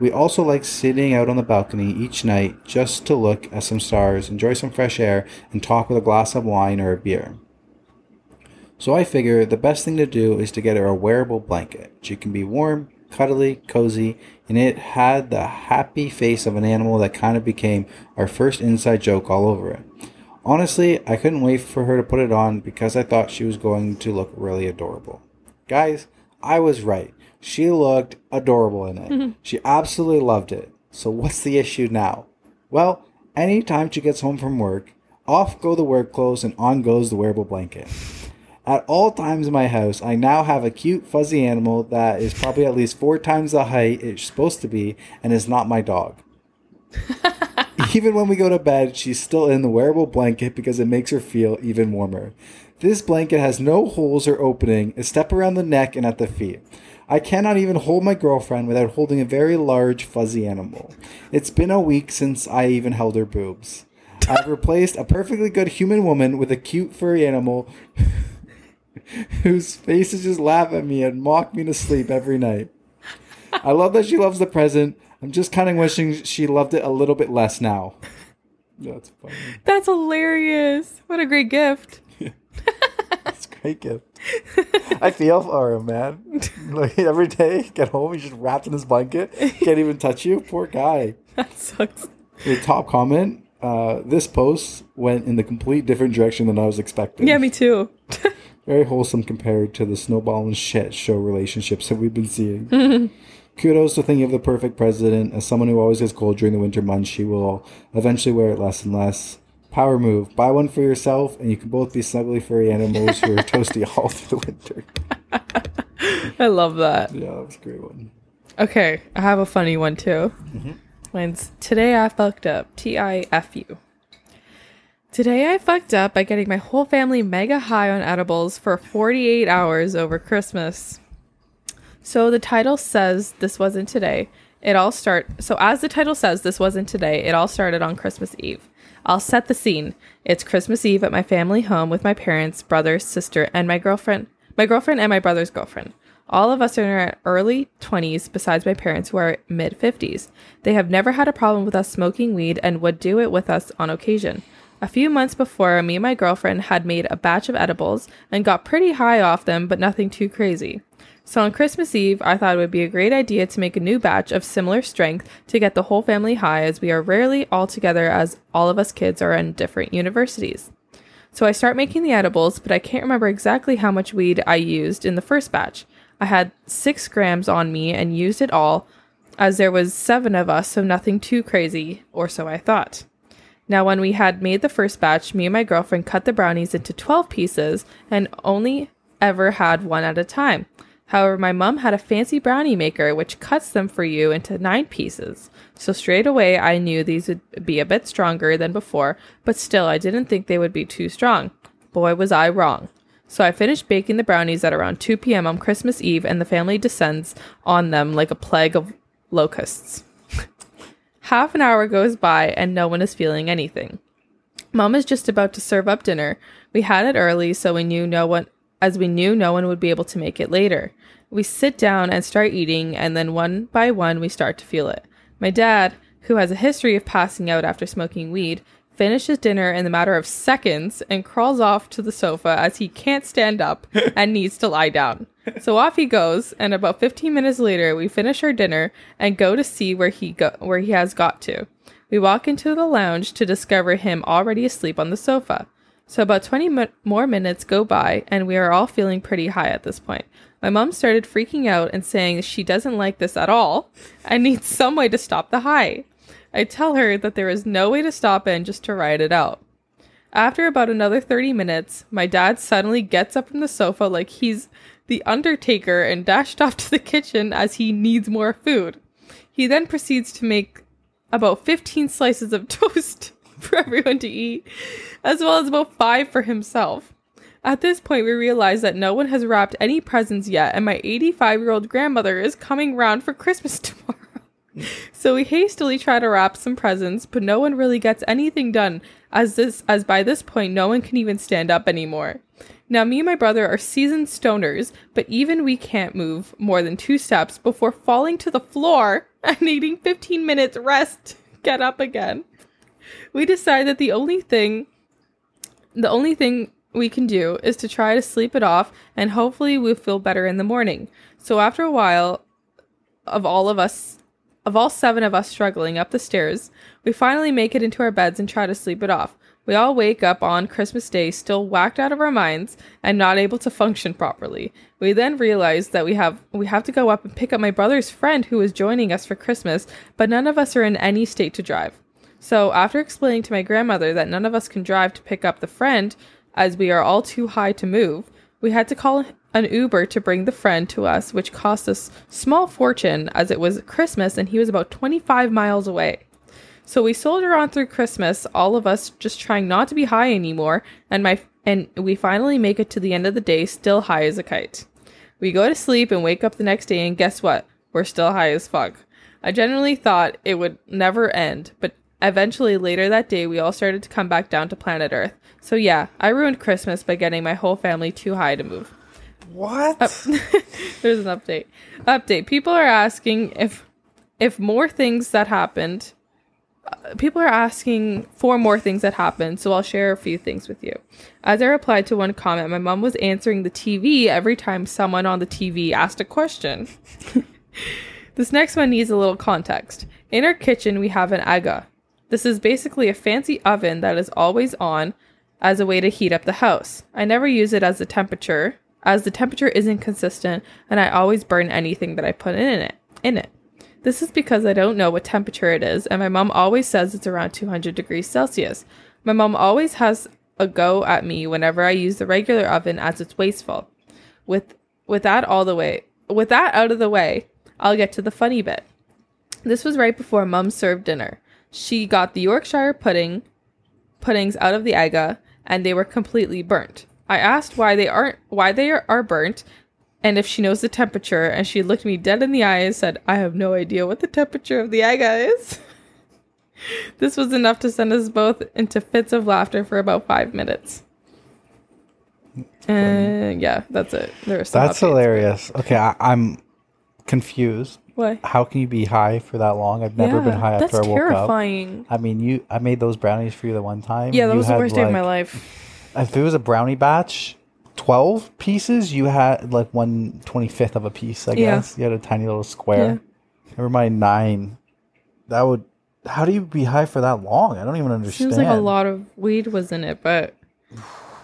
We also like sitting out on the balcony each night just to look at some stars, enjoy some fresh air, and talk with a glass of wine or a beer. So I figure the best thing to do is to get her a wearable blanket. She can be warm, cuddly, cozy, and it had the happy face of an animal that kind of became our first inside joke all over it. Honestly, I couldn't wait for her to put it on because I thought she was going to look really adorable. Guys, I was right. She looked adorable in it. *laughs* She absolutely loved it. So what's the issue now? Well, anytime she gets home from work, off go the work clothes and on goes the wearable blanket. At all times in my house, I now have a cute, fuzzy animal that is probably at least four times the height it's supposed to be and is not my dog. *laughs* even when we go to bed, she's still in the wearable blanket because it makes her feel even warmer. This blanket has no holes or opening, a step around the neck and at the feet. I cannot even hold my girlfriend without holding a very large, fuzzy animal. It's been a week since I even held her boobs. I've replaced a perfectly good human woman with a cute furry animal *laughs* whose faces just laugh at me and mock me to sleep every night. I love that she loves the present. I'm just kind of wishing she loved it a little bit less now. That's funny. That's hilarious. What a great gift. *laughs* That's a great gift. I feel for him, man. Like every day, get home, he's just wrapped in his blanket, can't even touch you. Poor guy. That sucks. The top comment: uh, This post went in the complete different direction than I was expecting. Yeah, me too. *laughs* Very wholesome compared to the snowball and shit show relationships that we've been seeing. *laughs* Kudos to thinking of the perfect president. As someone who always gets cold during the winter months, she will eventually wear it less and less. Power move. Buy one for yourself, and you can both be snuggly furry animals who are toasty all through the winter. *laughs* I love that. Yeah, that was a great one. Okay, I have a funny one too. Mm-hmm. Mine's today I fucked up. T I F U. Today I fucked up by getting my whole family mega high on edibles for 48 hours over Christmas. So the title says this wasn't today. It all start so as the title says this wasn't today. It all started on Christmas Eve. I'll set the scene. It's Christmas Eve at my family home with my parents, brother, sister, and my girlfriend. My girlfriend and my brother's girlfriend. All of us are in our early 20s, besides my parents, who are mid 50s. They have never had a problem with us smoking weed and would do it with us on occasion. A few months before, me and my girlfriend had made a batch of edibles and got pretty high off them, but nothing too crazy. So on Christmas Eve, I thought it would be a great idea to make a new batch of similar strength to get the whole family high, as we are rarely all together, as all of us kids are in different universities. So I start making the edibles, but I can't remember exactly how much weed I used in the first batch. I had six grams on me and used it all, as there was seven of us, so nothing too crazy, or so I thought. Now, when we had made the first batch, me and my girlfriend cut the brownies into 12 pieces and only ever had one at a time. However, my mom had a fancy brownie maker which cuts them for you into nine pieces. So straight away, I knew these would be a bit stronger than before, but still, I didn't think they would be too strong. Boy, was I wrong. So I finished baking the brownies at around 2 p.m. on Christmas Eve, and the family descends on them like a plague of locusts. Half an hour goes by, and no one is feeling anything. Mom is just about to serve up dinner. We had it early, so we knew no one, as we knew no one would be able to make it later. We sit down and start eating, and then one by one we start to feel it. My dad, who has a history of passing out after smoking weed, finishes dinner in the matter of seconds and crawls off to the sofa as he can't stand up *laughs* and needs to lie down. So off he goes, and about 15 minutes later, we finish our dinner and go to see where he go- where he has got to. We walk into the lounge to discover him already asleep on the sofa. So about 20 mi- more minutes go by, and we are all feeling pretty high at this point. My mom started freaking out and saying she doesn't like this at all and needs some way to stop the high. I tell her that there is no way to stop and just to ride it out. After about another 30 minutes, my dad suddenly gets up from the sofa like he's the Undertaker and dashed off to the kitchen as he needs more food. He then proceeds to make about 15 slices of *laughs* toast for everyone to eat, as well as about five for himself. At this point, we realize that no one has wrapped any presents yet, and my 85 year old grandmother is coming round for Christmas *laughs* tomorrow. So we hastily try to wrap some presents, but no one really gets anything done, as this as by this point no one can even stand up anymore. Now me and my brother are seasoned stoners, but even we can't move more than two steps before falling to the floor *laughs* and needing 15 minutes rest to get up again. We decide that the only thing the only thing we can do is to try to sleep it off and hopefully we'll feel better in the morning. So after a while of all of us of all seven of us struggling up the stairs, we finally make it into our beds and try to sleep it off. We all wake up on Christmas Day still whacked out of our minds and not able to function properly. We then realize that we have we have to go up and pick up my brother's friend who is joining us for Christmas, but none of us are in any state to drive. So, after explaining to my grandmother that none of us can drive to pick up the friend as we are all too high to move, we had to call an Uber to bring the friend to us, which cost us small fortune as it was Christmas and he was about 25 miles away. So we soldier on through Christmas, all of us just trying not to be high anymore, and my and we finally make it to the end of the day still high as a kite. We go to sleep and wake up the next day and guess what? We're still high as fuck. I generally thought it would never end, but eventually later that day we all started to come back down to planet Earth. So yeah, I ruined Christmas by getting my whole family too high to move. What? *laughs* There's an update. Update. People are asking if if more things that happened. uh, People are asking for more things that happened, so I'll share a few things with you. As I replied to one comment, my mom was answering the TV every time someone on the TV asked a question. *laughs* this next one needs a little context. In our kitchen, we have an aga. This is basically a fancy oven that is always on as a way to heat up the house. I never use it as the temperature, as the temperature isn't consistent and I always burn anything that I put in it. In it. This is because I don't know what temperature it is, and my mom always says it's around 200 degrees Celsius. My mom always has a go at me whenever I use the regular oven as it's wasteful. With with that all the way, with that out of the way, I'll get to the funny bit. This was right before mom served dinner. She got the Yorkshire pudding puddings out of the aga and they were completely burnt. I asked why they aren't why they are, are burnt and if she knows the temperature and she looked me dead in the eye and said, "I have no idea what the temperature of the aga is." *laughs* this was enough to send us both into fits of laughter for about 5 minutes. And yeah, that's it. There are some That's updates, but- hilarious. Okay, I, I'm confused. Why? How can you be high for that long? I've never been high after I woke up. That's terrifying. I mean, you. I made those brownies for you the one time. Yeah, that was the worst day of my like- life. If it was a brownie batch, twelve pieces, you had like one twenty fifth of a piece. I Yeah. guess you had a tiny little square. Never mind nine. That would. How do you be high for that long? I don't even understand. Seems like a lot of weed was in it, but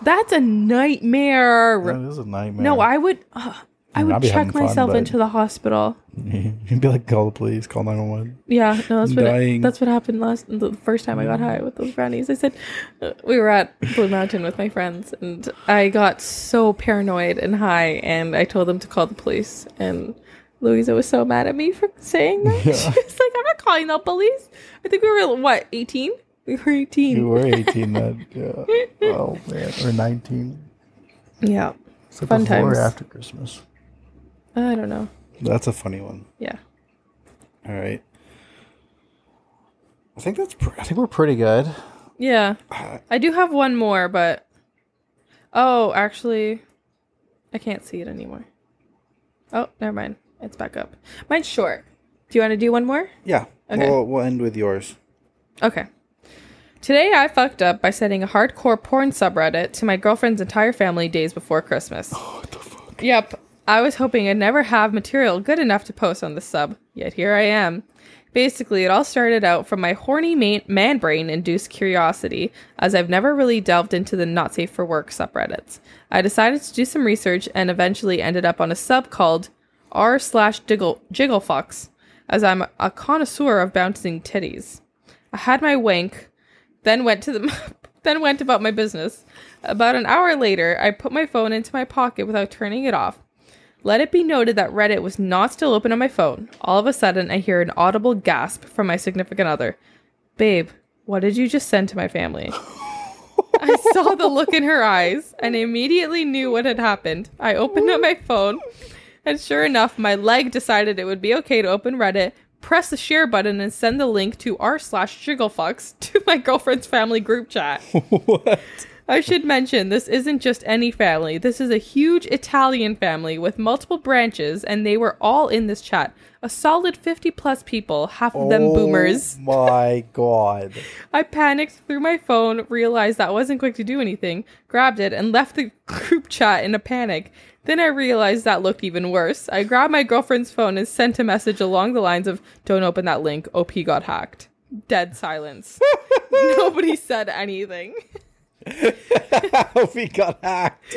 that's a nightmare. That is a nightmare. No, I would. Uh, I mean, would check fun, myself but- into the hospital. *laughs* You'd be like, call the police, call nine one one. Yeah, no, that's what Dying. that's what happened last the first time I got high with those brownies. I said uh, we were at Blue Mountain with my friends, and I got so paranoid and high, and I told them to call the police. And Louisa was so mad at me for saying that. *laughs* She was like, "I'm not calling the police." I think we were what 18. We were 18. You were eighteen then. *laughs* Yeah. Oh man, or nineteen. yeah, It's like Fun times. after Christmas. I don't know. That's a funny one. Yeah. All right. I think that's. Pr- I think we're pretty good. Yeah. Uh, I do have one more, but oh, actually, I can't see it anymore. Oh, never mind. It's back up. Mine's short. Do you want to do one more? Yeah. Okay. We'll, we'll end with yours. Okay. Today I fucked up by sending a hardcore porn subreddit to my girlfriend's entire family days before Christmas. *gasps* What the fuck? Yep. I was hoping I'd never have material good enough to post on the sub, yet here I am. Basically, it all started out from my horny man, brain induced curiosity, as I've never really delved into the not safe for work subreddits. I decided to do some research and eventually ended up on a sub called r slash jiggle jigglefucks, as I'm a connoisseur of bouncing titties. I had my wank, then went to the *laughs* then went about my business. About an hour later, I put my phone into my pocket without turning it off. Let it be noted that Reddit was not still open on my phone. All of a sudden, I hear an audible gasp from my significant other. Babe, what did you just send to my family? I saw the look in her eyes and immediately knew what had happened. I opened up my phone, and sure enough, my leg decided it would be okay to open Reddit, press the share button, and send the link to r slash jigglefucks to my girlfriend's family group chat. *laughs* what? I should mention this isn't just any family. This is a huge Italian family with multiple branches, and they were all in this chat. A solid 50 plus people, half of them oh boomers. Oh my god. *laughs* I panicked through my phone, realized that wasn't going to do anything, grabbed it, and left the group chat in a panic. Then I realized that looked even worse. I grabbed my girlfriend's phone and sent a message along the lines of Don't open that link, OP got hacked. Dead silence. *laughs* Nobody said anything. *laughs* we got hacked.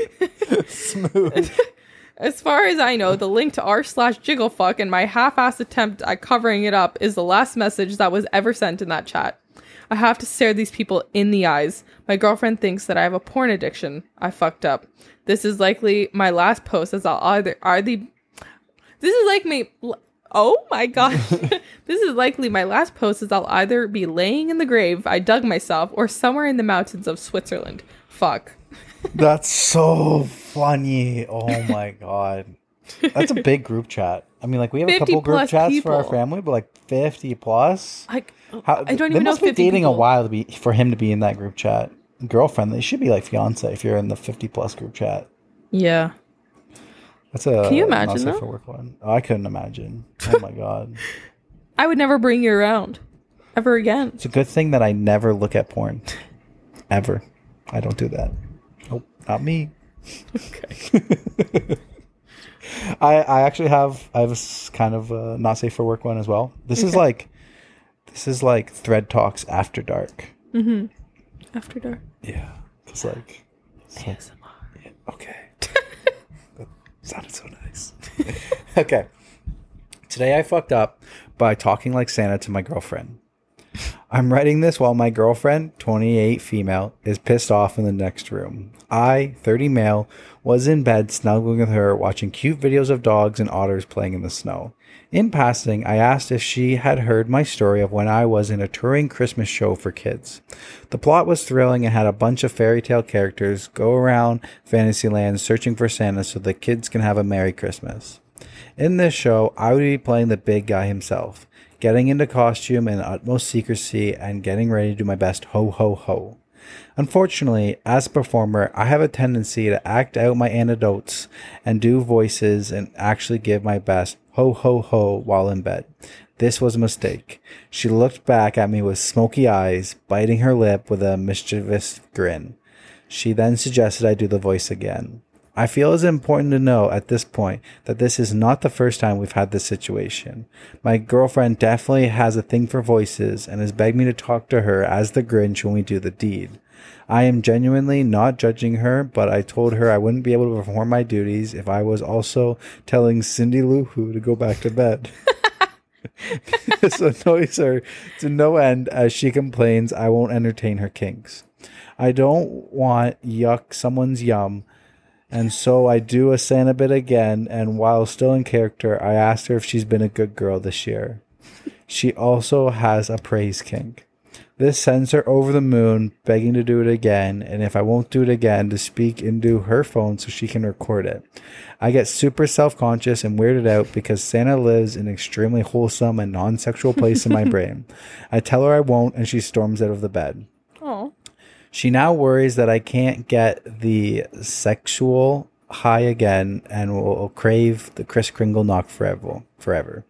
Smooth. *laughs* As far as I know, the link to r slash jigglefuck and my half-assed attempt at covering it up is the last message that was ever sent in that chat. I have to stare these people in the eyes. My girlfriend thinks that I have a porn addiction. I fucked up. This is likely my last post as I'll either are the This is like me Oh my *laughs* gosh. *laughs* this is likely my last post as I'll either be laying in the grave I dug myself or somewhere in the mountains of Switzerland. Fuck. *laughs* That's so funny. Oh my god. That's a big group chat. I mean, like we have a couple group chats for our family, but like fifty plus. Like How, I don't they even know must be 50 dating a while to be for him to be in that group chat. Girlfriend, they should be like fiance if you're in the fifty plus group chat. Yeah. That's a Can you imagine that? for work one. Oh, I couldn't imagine. Oh my god. *laughs* I would never bring you around ever again. It's a good thing that I never look at porn. Ever. I don't do that. Nope, not me. *laughs* Okay. *laughs* I, I actually have I have a kind of a not safe for work one as well. This is like this is like thread talks after dark. Mm-hmm. After dark. Yeah, it's like ASMR. okay. Sounded so nice. *laughs* okay. Today I fucked up by talking like Santa to my girlfriend. I'm writing this while my girlfriend, 28 female, is pissed off in the next room. I, 30 male, was in bed snuggling with her, watching cute videos of dogs and otters playing in the snow. In passing, I asked if she had heard my story of when I was in a touring Christmas show for kids. The plot was thrilling and had a bunch of fairy tale characters go around Fantasyland searching for Santa so the kids can have a Merry Christmas. In this show, I would be playing the big guy himself, getting into costume in utmost secrecy and getting ready to do my best ho ho ho. Unfortunately, as a performer, I have a tendency to act out my anecdotes and do voices and actually give my best ho ho ho while in bed. This was a mistake. She looked back at me with smoky eyes, biting her lip with a mischievous grin. She then suggested I do the voice again. I feel it's important to know at this point that this is not the first time we've had this situation. My girlfriend definitely has a thing for voices and has begged me to talk to her as the Grinch when we do the deed. I am genuinely not judging her, but I told her I wouldn't be able to perform my duties if I was also telling Cindy Lou Who to go back to bed. *laughs* this annoys her to no end as she complains I won't entertain her kinks. I don't want yuck someone's yum, and so I do a Santa bit again. And while still in character, I asked her if she's been a good girl this year. She also has a praise kink. This sends her over the moon, begging to do it again, and if I won't do it again, to speak into her phone so she can record it. I get super self conscious and weirded out because Santa lives in an extremely wholesome and non sexual place in my *laughs* brain. I tell her I won't, and she storms out of the bed. Oh. She now worries that I can't get the sexual high again and will crave the Kris Kringle knock forever. Forever.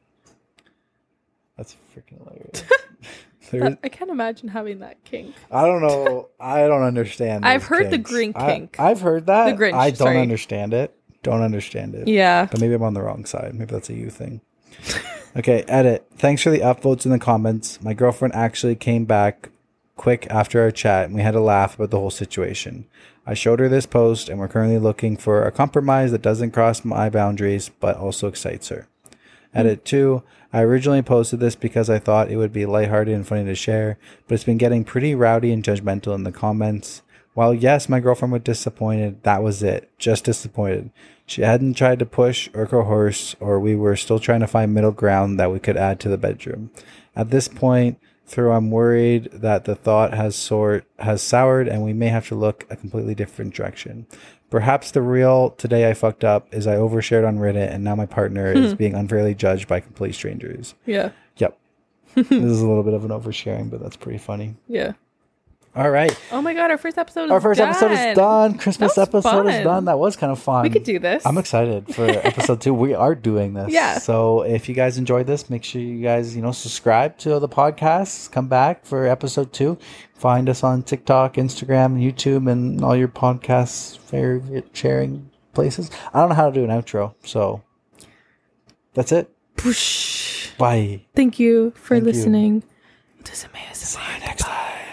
That's freaking hilarious. *laughs* *laughs* I can't imagine having that kink. I don't know. I don't understand. I've heard the kinks. green I- kink. I've heard that. The Grinch, I don't sorry. understand it. Don't understand it. Yeah. But maybe I'm on the wrong side. Maybe that's a you thing. okay, edit. Thanks for the upvotes in the comments. My girlfriend actually came back quick after our chat and we had a laugh about the whole situation. I showed her this post and we're currently looking for a compromise that doesn't cross my boundaries but also excites her. Edit 2. I originally posted this because I thought it would be lighthearted and funny to share, but it's been getting pretty rowdy and judgmental in the comments. While yes, my girlfriend was disappointed, that was it. Just disappointed. She hadn't tried to push or coerce, or we were still trying to find middle ground that we could add to the bedroom. At this point, through I'm worried that the thought has sort has soured and we may have to look a completely different direction. Perhaps the real today I fucked up is I overshared on Reddit and now my partner is hmm. being unfairly judged by complete strangers. Yeah. Yep. *laughs* this is a little bit of an oversharing, but that's pretty funny. Yeah. All right. Oh my god, our first episode is Our first episode is done. Christmas episode is done. That was kind of fun. We could do this. I'm excited for *laughs* episode two. We are doing this. Yeah. So if you guys enjoyed this, make sure you guys, you know, subscribe to the podcast. Come back for episode two. Find us on TikTok, Instagram, YouTube, and all your podcasts favorite sharing places. I don't know how to do an outro, so that's it. Bye. Thank you for Thank you. listening to some ASMR.